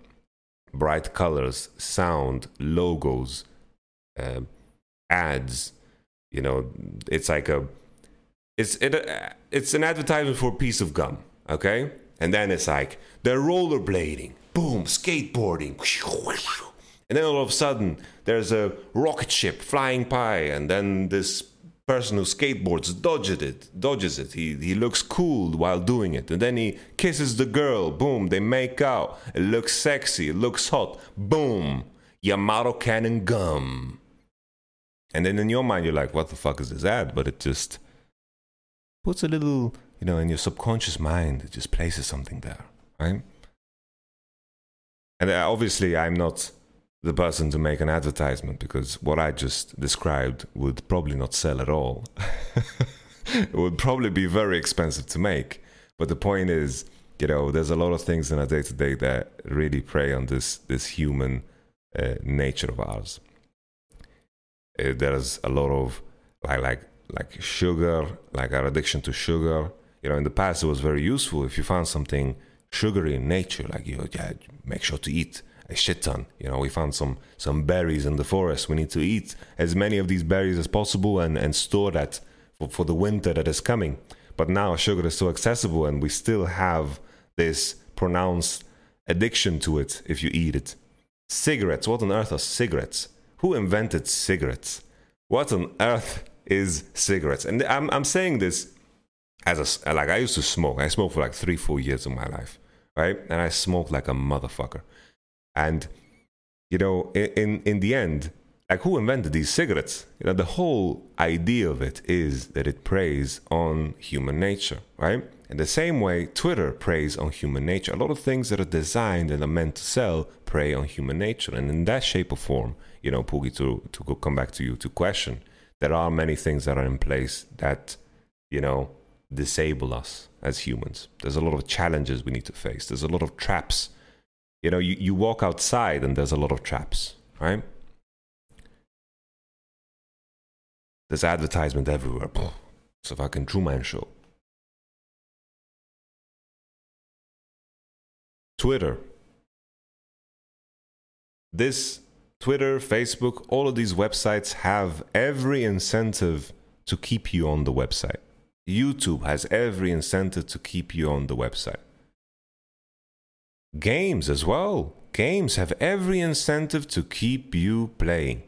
bright colors, sound, logos, uh, ads. You know, it's like a it's it, uh, it's an advertisement for a piece of gum, okay? And then it's like they're rollerblading, boom, skateboarding, and then all of a sudden there's a rocket ship flying by, and then this person who skateboards dodges it dodges it. He, he looks cool while doing it. And then he kisses the girl. Boom they make out. It looks sexy. It looks hot. Boom. Yamato cannon gum. And then in your mind you're like what the fuck is this ad? But it just puts a little you know in your subconscious mind it just places something there right? And uh, obviously i'm not the person to make an advertisement because what I just described would probably not sell at all. [laughs] it would probably be very expensive to make. But the point is, you know, there's a lot of things in our day to day that really prey on this this human uh, nature of ours. Uh, there's a lot of like like like sugar, like our addiction to sugar. You know, in the past it was very useful if you found something sugary in nature, like you yeah, make sure to eat a shit ton. You know, we found some some berries in the forest. We need to eat as many of these berries as possible and, and store that for, for the winter that is coming. But now sugar is so accessible and we still have this pronounced addiction to it if you eat it. Cigarettes, what on earth are cigarettes? Who invented cigarettes? What on earth is cigarettes? And I'm I'm saying this as a like I used to smoke. I smoked for like three, four years of my life, right? And I smoked like a motherfucker. And you know, in in the end, like who invented these cigarettes? You know, the whole idea of it is that it preys on human nature, right? In the same way, Twitter preys on human nature. A lot of things that are designed and are meant to sell prey on human nature, and in that shape or form, you know, Poogie, to to come back to you to question, there are many things that are in place that, you know, disable us as humans. There's a lot of challenges we need to face. There's a lot of traps you know, you, you walk outside and there's a lot of traps, right? There's advertisement everywhere. [sniffs] So fucking Truman Show. Twitter. This Twitter, Facebook, all of these websites have every incentive to keep you on the website. YouTube has every incentive to keep you on the website. Games as well. Games have every incentive to keep you playing.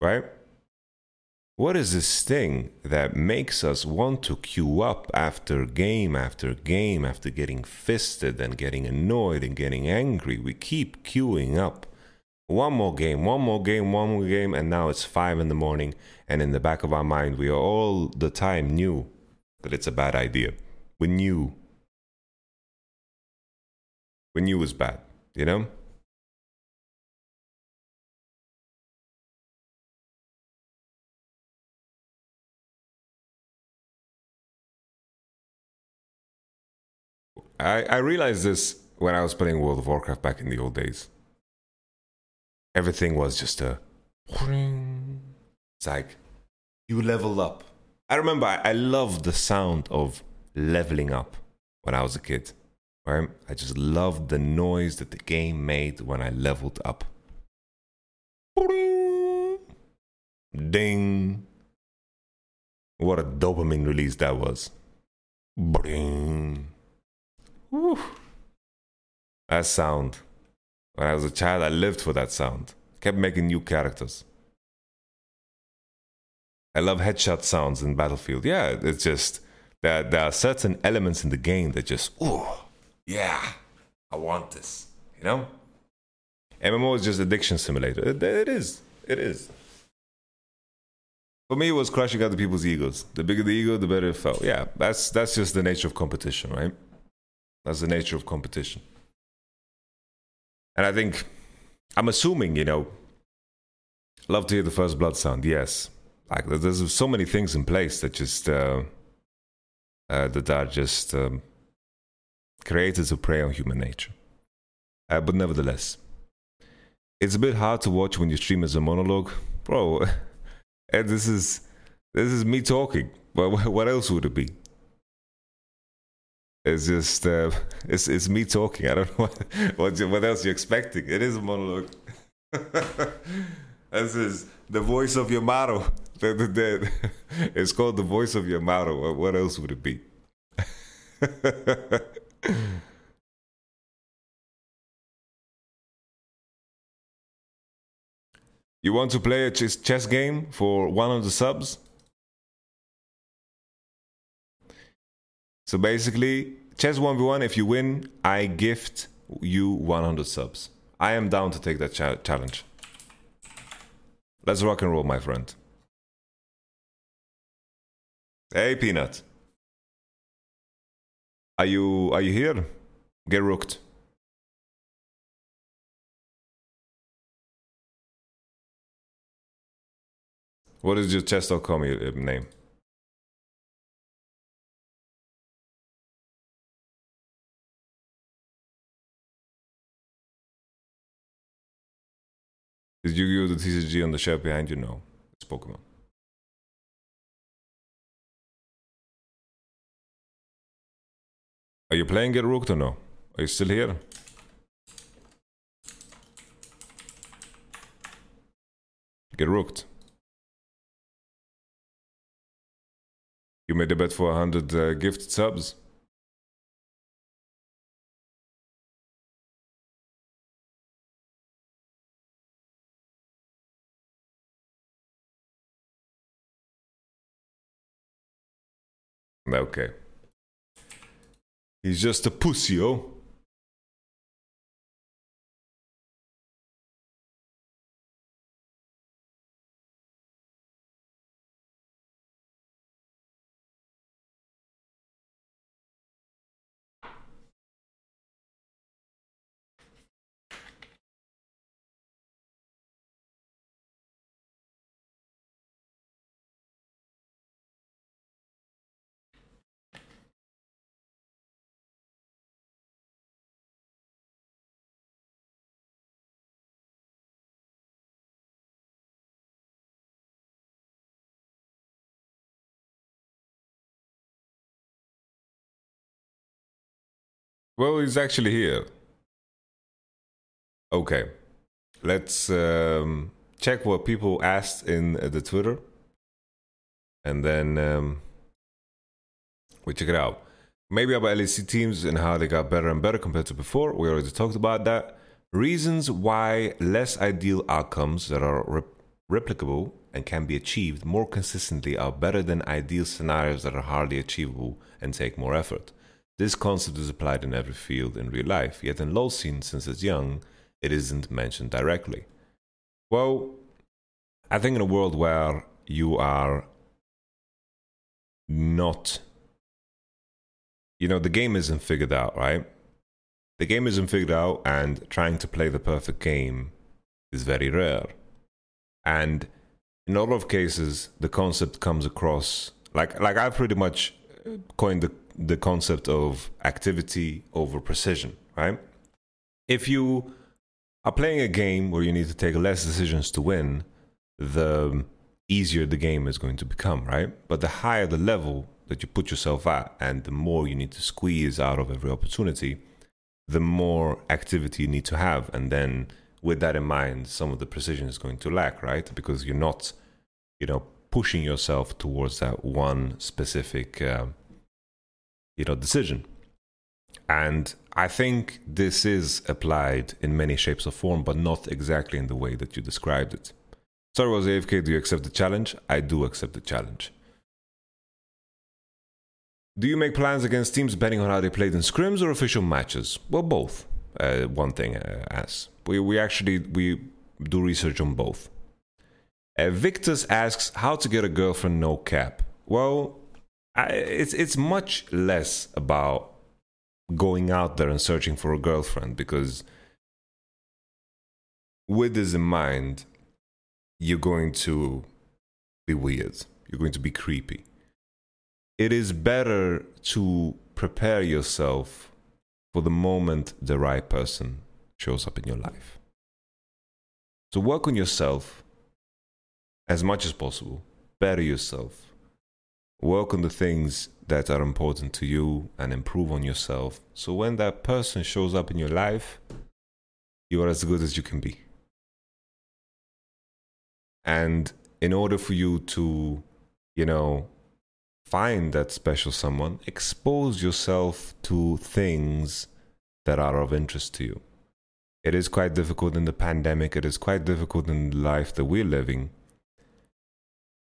Right? What is this thing that makes us want to queue up after game after game after getting fisted and getting annoyed and getting angry? We keep queuing up. One more game, one more game, one more game, and now it's five in the morning, and in the back of our mind, we are all the time knew that it's a bad idea. We knew we knew was bad, you know? I, I realized this when I was playing World of Warcraft back in the old days. Everything was just a. It's like you level up. I remember I, I loved the sound of leveling up when I was a kid. Right? I just loved the noise that the game made when I leveled up. Ding. What a dopamine release that was. Bring. Whew. That sound. When I was a child, I lived for that sound. Kept making new characters. I love headshot sounds in Battlefield. Yeah, it's just there, there are certain elements in the game that just, oh, yeah, I want this. You know? MMO is just addiction simulator. It, it is. It is. For me, it was crushing other people's egos. The bigger the ego, the better it felt. Yeah, that's that's just the nature of competition, right? That's the nature of competition. And I think, I'm assuming, you know, love to hear the first blood sound. Yes, like there's so many things in place that just uh, uh, that are just um, created to prey on human nature. Uh, but nevertheless, it's a bit hard to watch when you stream as a monologue, bro. and [laughs] this is this is me talking. But [laughs] what else would it be? It's just uh, [laughs] it's it's me talking. I don't know what what, else you're expecting. It is a monologue. this is the voice of Yamato. The, the, the, it's called the voice of Yamato. What else would it be? You want to play a chess, game for one of the subs? So basically, chess 1v1, if you win, I gift you 100 subs. I am down to take that cha- challenge. Let's rock and roll, my friend. Hey, Peanut. Are you are you here? Get rooked. What is your chess.com uh, name? Did you use the TCG on the shelf behind you? No. It's Pokemon. Are you playing Get Rooked or no? Are you still here? Get Rooked. You made a bet for 100 uh, gifted subs. Okay. He's just a pussy, oh. Well, he's actually here. Okay. Let's um, check what people asked in the Twitter. And then um, we check it out. Maybe about LEC teams and how they got better and better compared to before. We already talked about that. Reasons why less ideal outcomes that are re- replicable and can be achieved more consistently are better than ideal scenarios that are hardly achievable and take more effort. This concept is applied in every field in real life, yet in LoL since it's young, it isn't mentioned directly. Well, I think in a world where you are not, you know, the game isn't figured out, right? The game isn't figured out, and trying to play the perfect game is very rare. And in a lot of cases, the concept comes across like like I pretty much uh, coined the the concept of activity over precision, right? If you are playing a game where you need to take less decisions to win, the easier the game is going to become, right? But the higher the level that you put yourself at and the more you need to squeeze out of every opportunity, the more activity you need to have. And then with that in mind, some of the precision is going to lack, right? Because you're not, you know, pushing yourself towards that one specific, uh, you know, decision. And I think this is applied in many shapes or form, but not exactly in the way that you described it. Sorry, was AFK. Do you accept the challenge? I do accept the challenge. Do you make plans against teams depending on how they played in scrims or official matches? Well, both. Uh, one thing uh, as we we actually we do research on both. Uh, Victus asks how to get a girlfriend no cap. Well, I, it's it's much less about going out there and searching for a girlfriend because with this in mind, you're going to be weird. You're going to be creepy. It is better to prepare yourself for the moment the right person shows up in your life. So work on yourself as much as possible. Better yourself. Work on the things that are important to you and improve on yourself. So when that person shows up in your life, you are as good as you can be. And in order for you to, you know, find that special someone, expose yourself to things that are of interest to you. It is quite difficult in the pandemic, it is quite difficult in the life that we're living.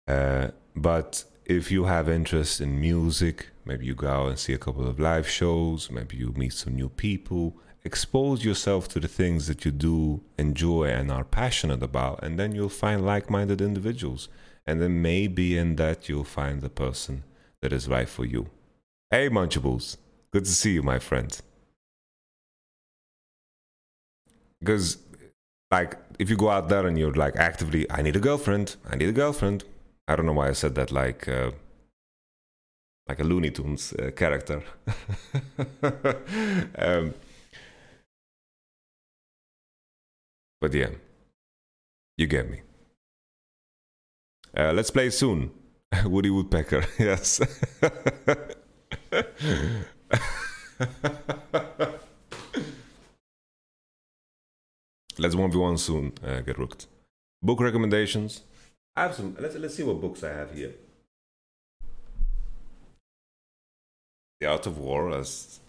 Uh, but if you have interest in music, maybe you go out and see a couple of live shows, maybe you meet some new people, expose yourself to the things that you do enjoy and are passionate about, and then you'll find like minded individuals. And then maybe in that you'll find the person that is right for you. Hey, Munchables, good to see you, my friend. Because, like, if you go out there and you're like actively, I need a girlfriend, I need a girlfriend. I don't know why I said that like, uh, like a Looney Tunes uh, character. [laughs] um, But yeah, you get me. Uh, let's play soon. [laughs] Woody Woodpecker, [laughs] yes. let's 1v1 soon, uh, get rooked. Book recommendations. I have some. Let's, let's see what books I have here. The Art of War, as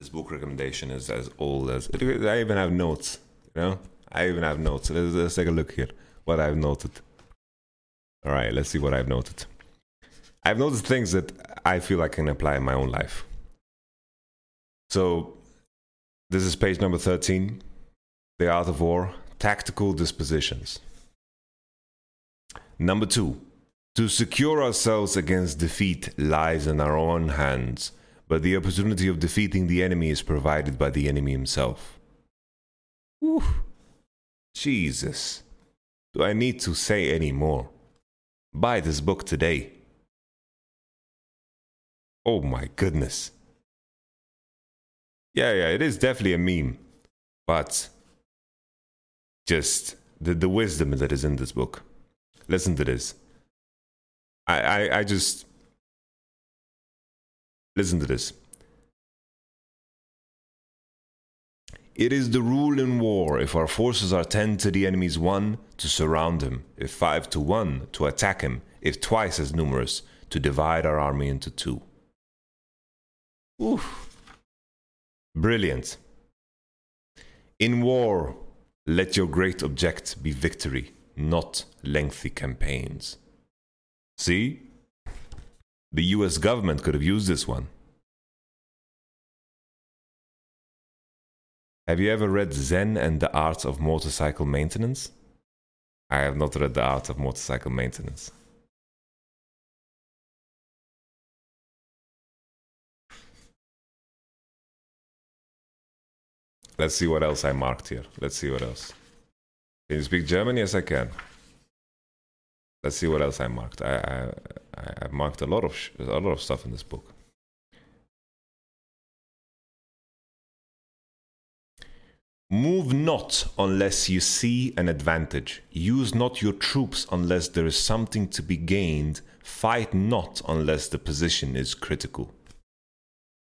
this book recommendation is as old as. I even have notes, you know? I even have notes. Let's, let's take a look here. What I've noted. All right, let's see what I've noted. I've noted things that I feel I can apply in my own life. So, this is page number 13 The Art of War Tactical Dispositions. Number two, to secure ourselves against defeat lies in our own hands, but the opportunity of defeating the enemy is provided by the enemy himself. Whew. Jesus. Do I need to say any more? Buy this book today. Oh my goodness. Yeah, yeah, it is definitely a meme. But just the, the wisdom that is in this book. Listen to this. I, I, I just listen to this. It is the rule in war if our forces are 10 to the enemy's 1 to surround him, if 5 to 1 to attack him, if twice as numerous to divide our army into two. Oof. Brilliant. In war, let your great object be victory, not lengthy campaigns. See? The US government could have used this one. Have you ever read Zen and the Art of Motorcycle Maintenance? I have not read The Art of Motorcycle Maintenance. Let's see what else I marked here. Let's see what else. Can you speak German? Yes, I can. Let's see what else I marked. I I, I marked a lot of sh- a lot of stuff in this book. Move not unless you see an advantage. Use not your troops unless there is something to be gained. Fight not unless the position is critical.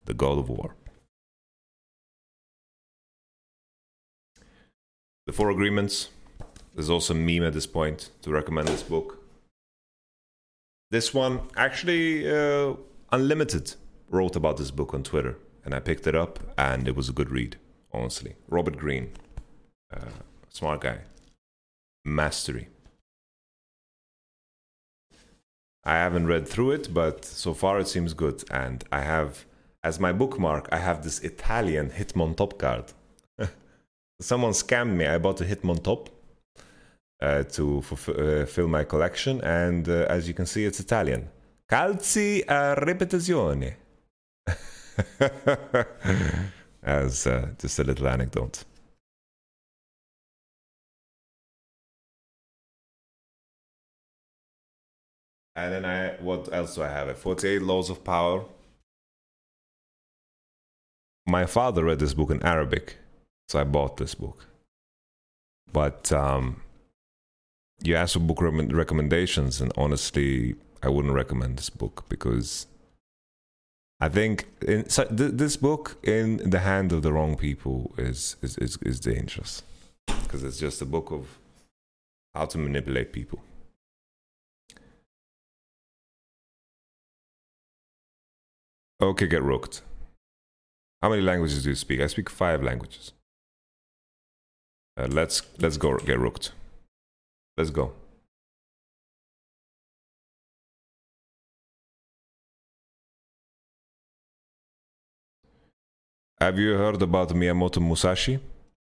The God of War. The Four Agreements, there's also meme at this point to recommend this book. This one, actually, uh, Unlimited wrote about this book on Twitter, and I picked it up, and it was a good read, honestly. Robert Greene, uh, smart guy. Mastery. I haven't read through it, but so far it seems good. And I have, as my bookmark, I have this Italian Hitmontop card. [laughs] Someone scammed me. I bought a Hitmontop uh, to fulfill, uh, fill my collection, and uh, as you can see, it's Italian. Calci a ripetizione. [laughs] as uh, just a little anecdote. And then I, what else do I have? 48 Laws of Power. My father read this book in Arabic, so I bought this book. But um, you asked for book re- recommendations, and honestly, I wouldn't recommend this book because I think in, so th- this book in the hand of the wrong people is is is, is dangerous because it's just a book of how to manipulate people. Okay, get rooked. How many languages do you speak? I speak five languages. Uh, let's let's go get rooked. Let's go. Have you heard about Miyamoto Musashi?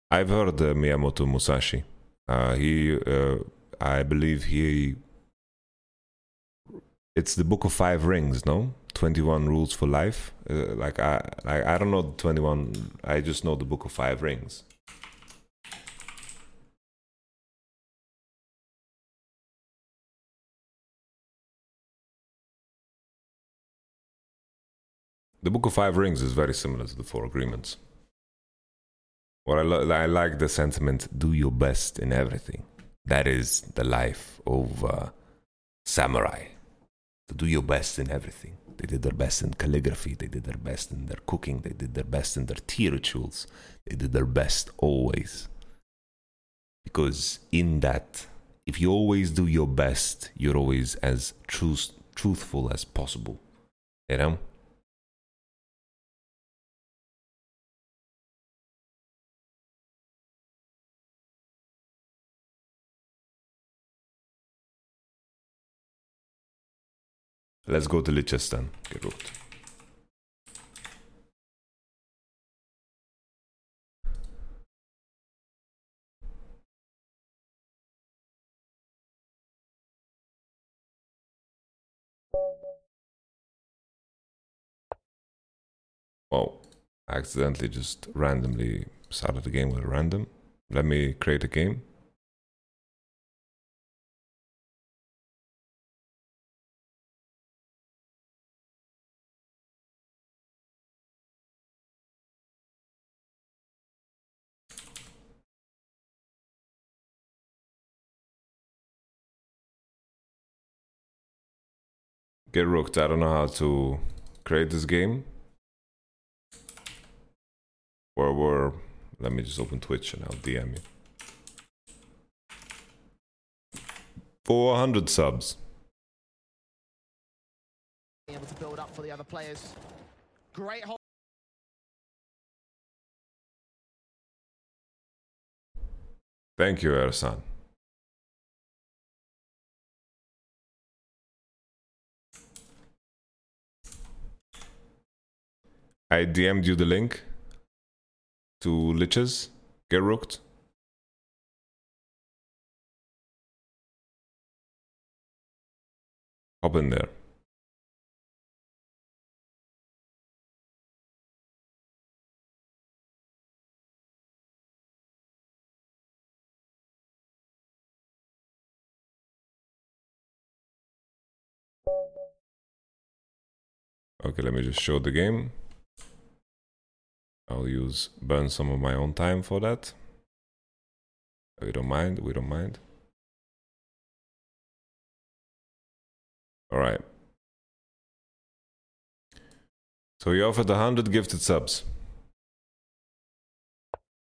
I've heard uh, Miyamoto Musashi. Uh, he, uh, I believe he. It's the Book of Five Rings, no? Twenty-one Rules for Life. Uh, like I, I, I don't know the twenty-one. I just know the Book of Five Rings. The Book of Five Rings is very similar to the Four Agreements. What I, lo- I like the sentiment: "Do your best in everything." That is the life of uh, samurai. To do your best in everything. They did their best in calligraphy. They did their best in their cooking. They did their best in their tea rituals. They did their best always. Because in that, if you always do your best, you're always as truth- truthful as possible. You know. Let's go to Liechtenstein. Get rooked. Oh, I accidentally just randomly started the game with a random. Let me create a game. Get rooked. I don't know how to create this game. Or, or let me just open Twitch and I'll DM you. 400 subs. able to build up for the other players. Great hold. Thank you, Ersan. I DM'd you the link to Lichess. Get rooked. Hop in there. Okay, let me just show the game. I'll use burn some of my own time for that. We don't mind. We don't mind. All right. So you offered a hundred gifted subs.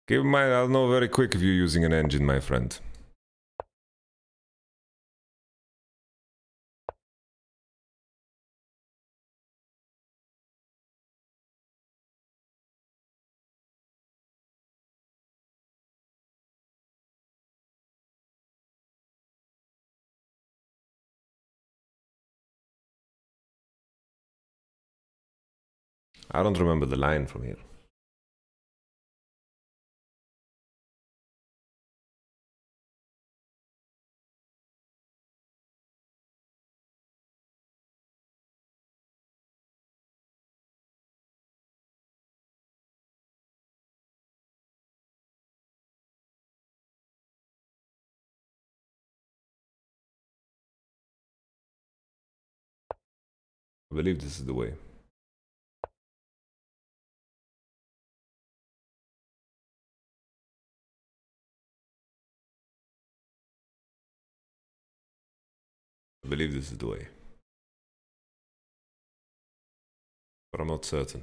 Keep in mind, I'll know very quick if you're using an engine, my friend. I don't remember the line from here. I believe this is the way. Believe this is the way. But I'm not certain.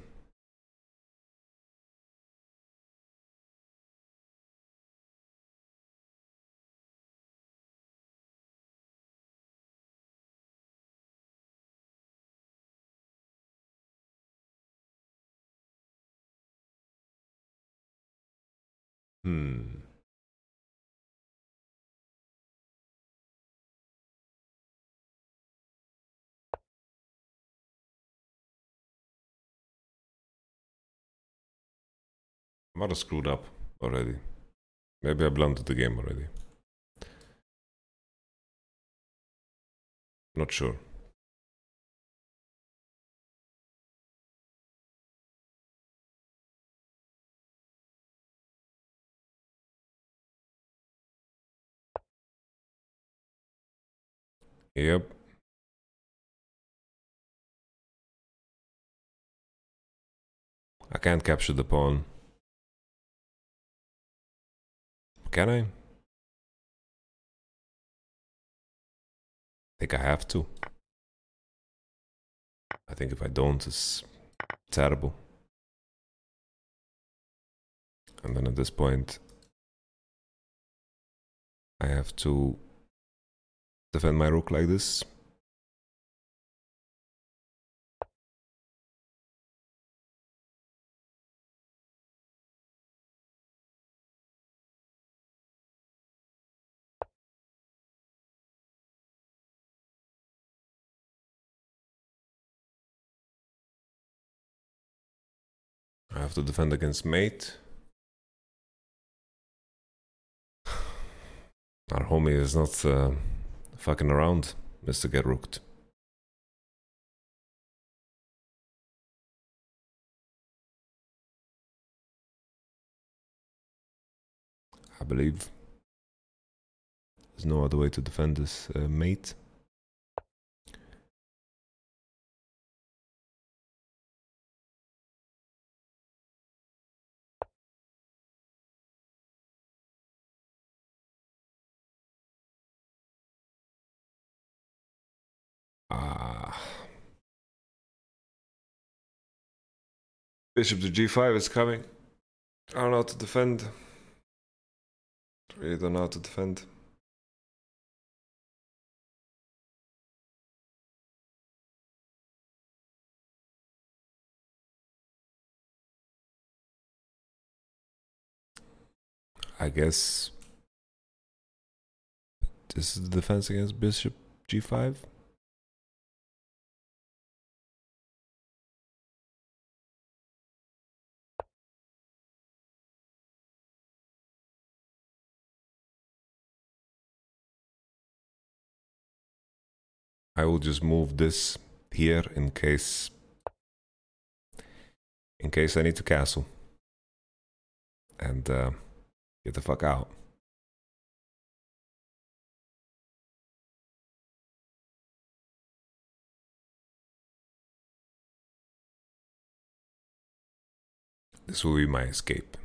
Hmm. Might have screwed up already. Maybe I blundered the game already. Not sure. Yep. I can't capture the pawn. Can I? I think I have to. I think if I don't, it's terrible. And then at this point, I have to defend my rook like this. Have to defend against mate. Our homie is not uh, fucking around, Mr. Get Rooked. I believe there's no other way to defend this uh, mate. Bishop to g5 is coming. I don't know how to defend. Really don't know how to defend. I guess this is the defense against bishop g5. I will just move this here in case in case I need to castle and uh, get the fuck out. This will be my escape.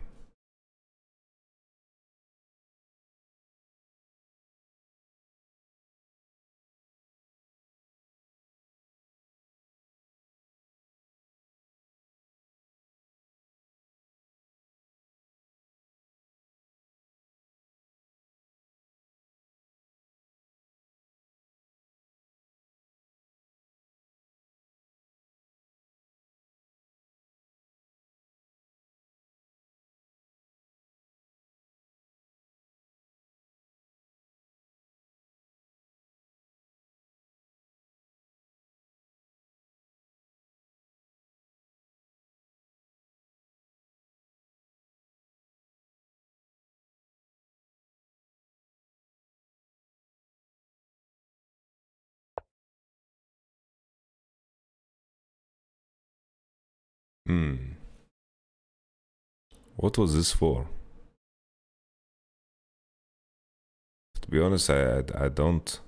Hmm. What was this for? To be honest, I, I, I don't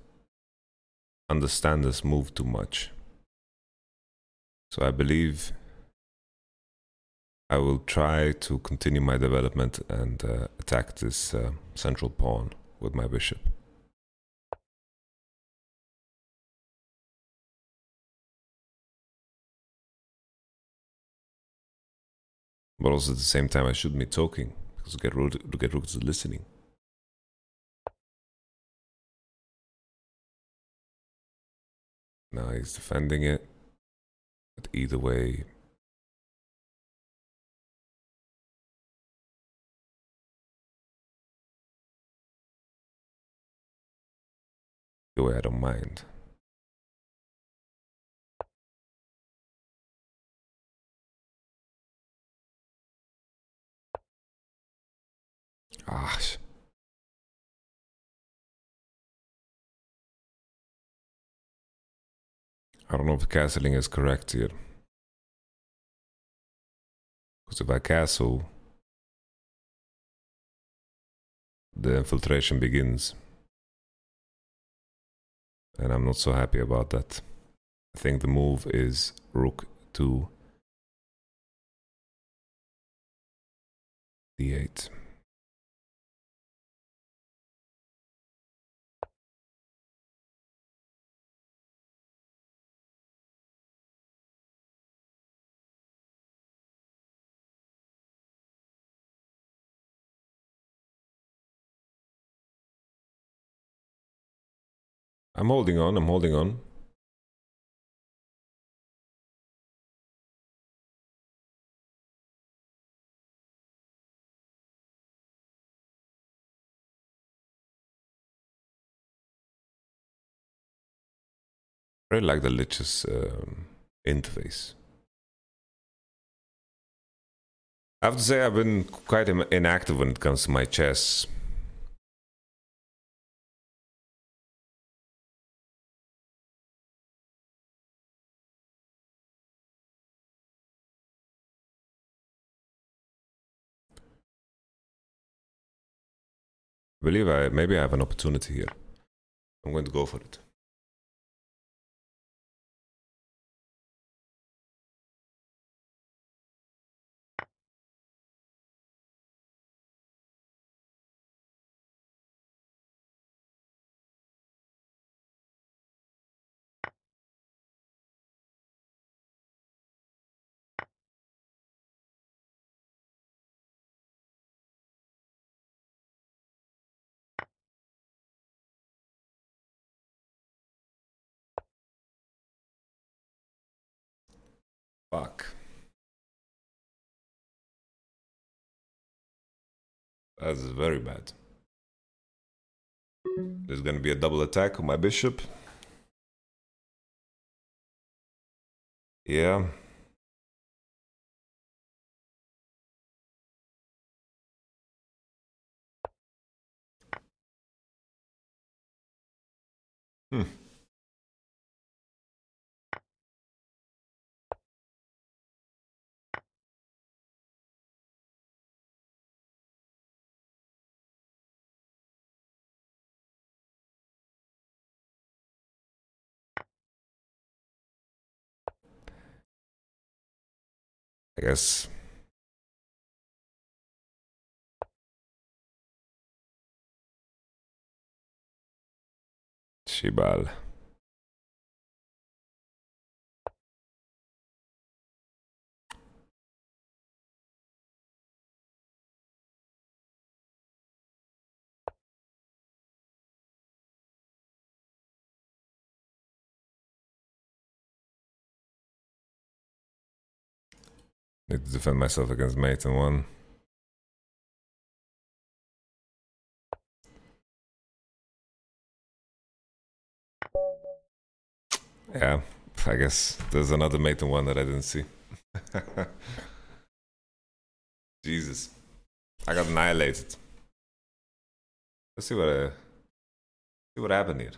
understand this move too much. So I believe I will try to continue my development and uh, attack this uh, central pawn with my bishop. But also at the same time, I shouldn't be talking because get rook, get rook is listening. Now he's defending it. But either way, either way, I don't mind. I don't know if castling is correct here. Because if I castle, the infiltration begins. And I'm not so happy about that. I think the move is rook to d8. I'm holding on, I'm holding on. I really like the Lichess um, interface. I have to say, I've been quite inactive when it comes to my chess. Believe I maybe I have an opportunity here. I'm going to go for it. That's very bad. There's gonna be a double attack on my bishop. Yeah. Hmm. I guess. Shibal. Need to defend myself against mate and one. Yeah, I guess there's another mate and one that I didn't see. [laughs] Jesus, I got annihilated. Let's see what uh, see what happened here.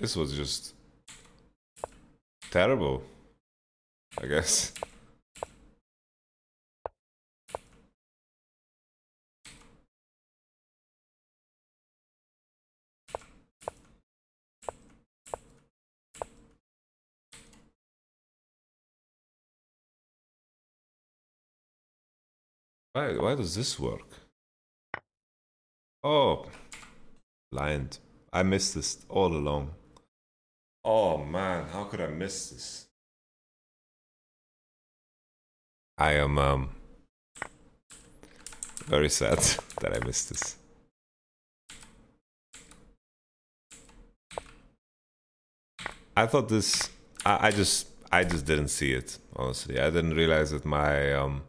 This was just terrible. I guess. Why, why does this work? Oh, blind. I missed this all along. Oh man, how could I miss this? I am um very sad [laughs] that I missed this. I thought this I, I just I just didn't see it, honestly. I didn't realize that my um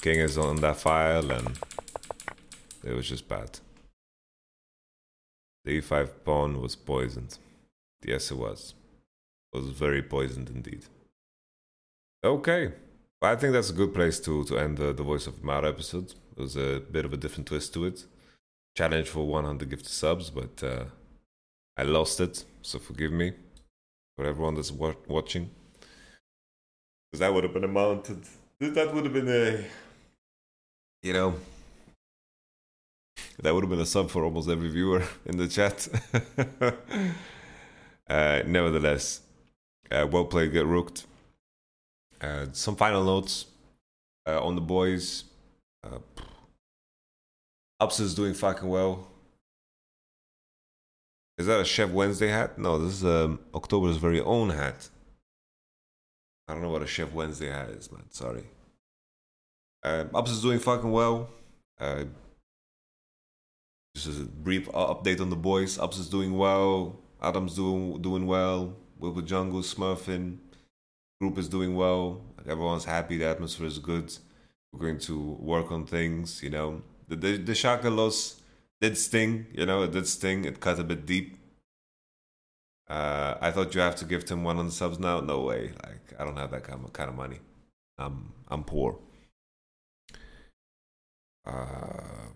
king is on that file and it was just bad. The e5 pawn was poisoned. Yes, it was. It was very poisoned indeed. Okay. I think that's a good place to, to end the, the Voice of Mara episode. It was a bit of a different twist to it. Challenge for 100 gifted subs, but uh, I lost it, so forgive me for everyone that's wa- watching. Because that would have been amounted. That would have been a. You know, that would have been a sub for almost every viewer [laughs] in the chat. [laughs] uh, nevertheless, uh, well played, get rooked. Uh, some final notes uh, on the boys. Uh, Ups is doing fucking well. Is that a Chef Wednesday hat? No, this is um, October's very own hat. I don't know what a Chef Wednesday hat is, man. Sorry. Uh, Ups is doing fucking well. Uh, just a brief update on the boys. Ups is doing well. Adam's doing doing well. Wilbur Jungle, Smurfing. Group is doing well. Everyone's happy. The atmosphere is good. We're going to work on things. You know, the the, the Schalke loss did sting. You know, it did sting. It cut a bit deep. Uh, I thought you have to give him one on the subs now. No way. Like I don't have that kind of, kind of money. I'm I'm poor. Uh,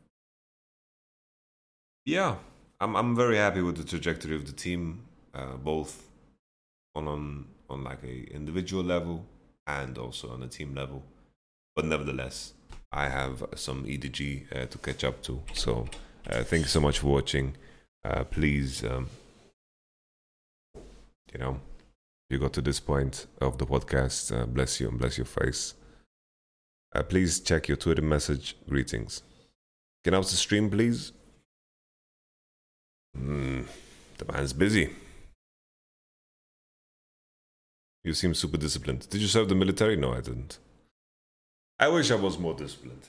yeah, I'm I'm very happy with the trajectory of the team, uh, both on on on like a individual level and also on a team level. But nevertheless, I have some EDG uh, to catch up to. So uh, thank you so much for watching. Uh, please, um, you know, you got to this point of the podcast. Uh, bless you and bless your face. Uh, please check your Twitter message. Greetings. Can I have the stream, please? Mm, the man's busy. You seem super disciplined. Did you serve the military? No, I didn't. I wish I was more disciplined.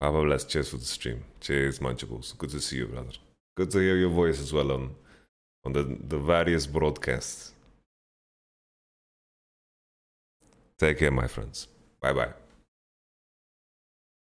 Papa bless. Cheers for the stream. Cheers, Munchables. Good to see you, brother. Good to hear your voice as well on on the, the various broadcasts. Take care, my friends. Bye bye.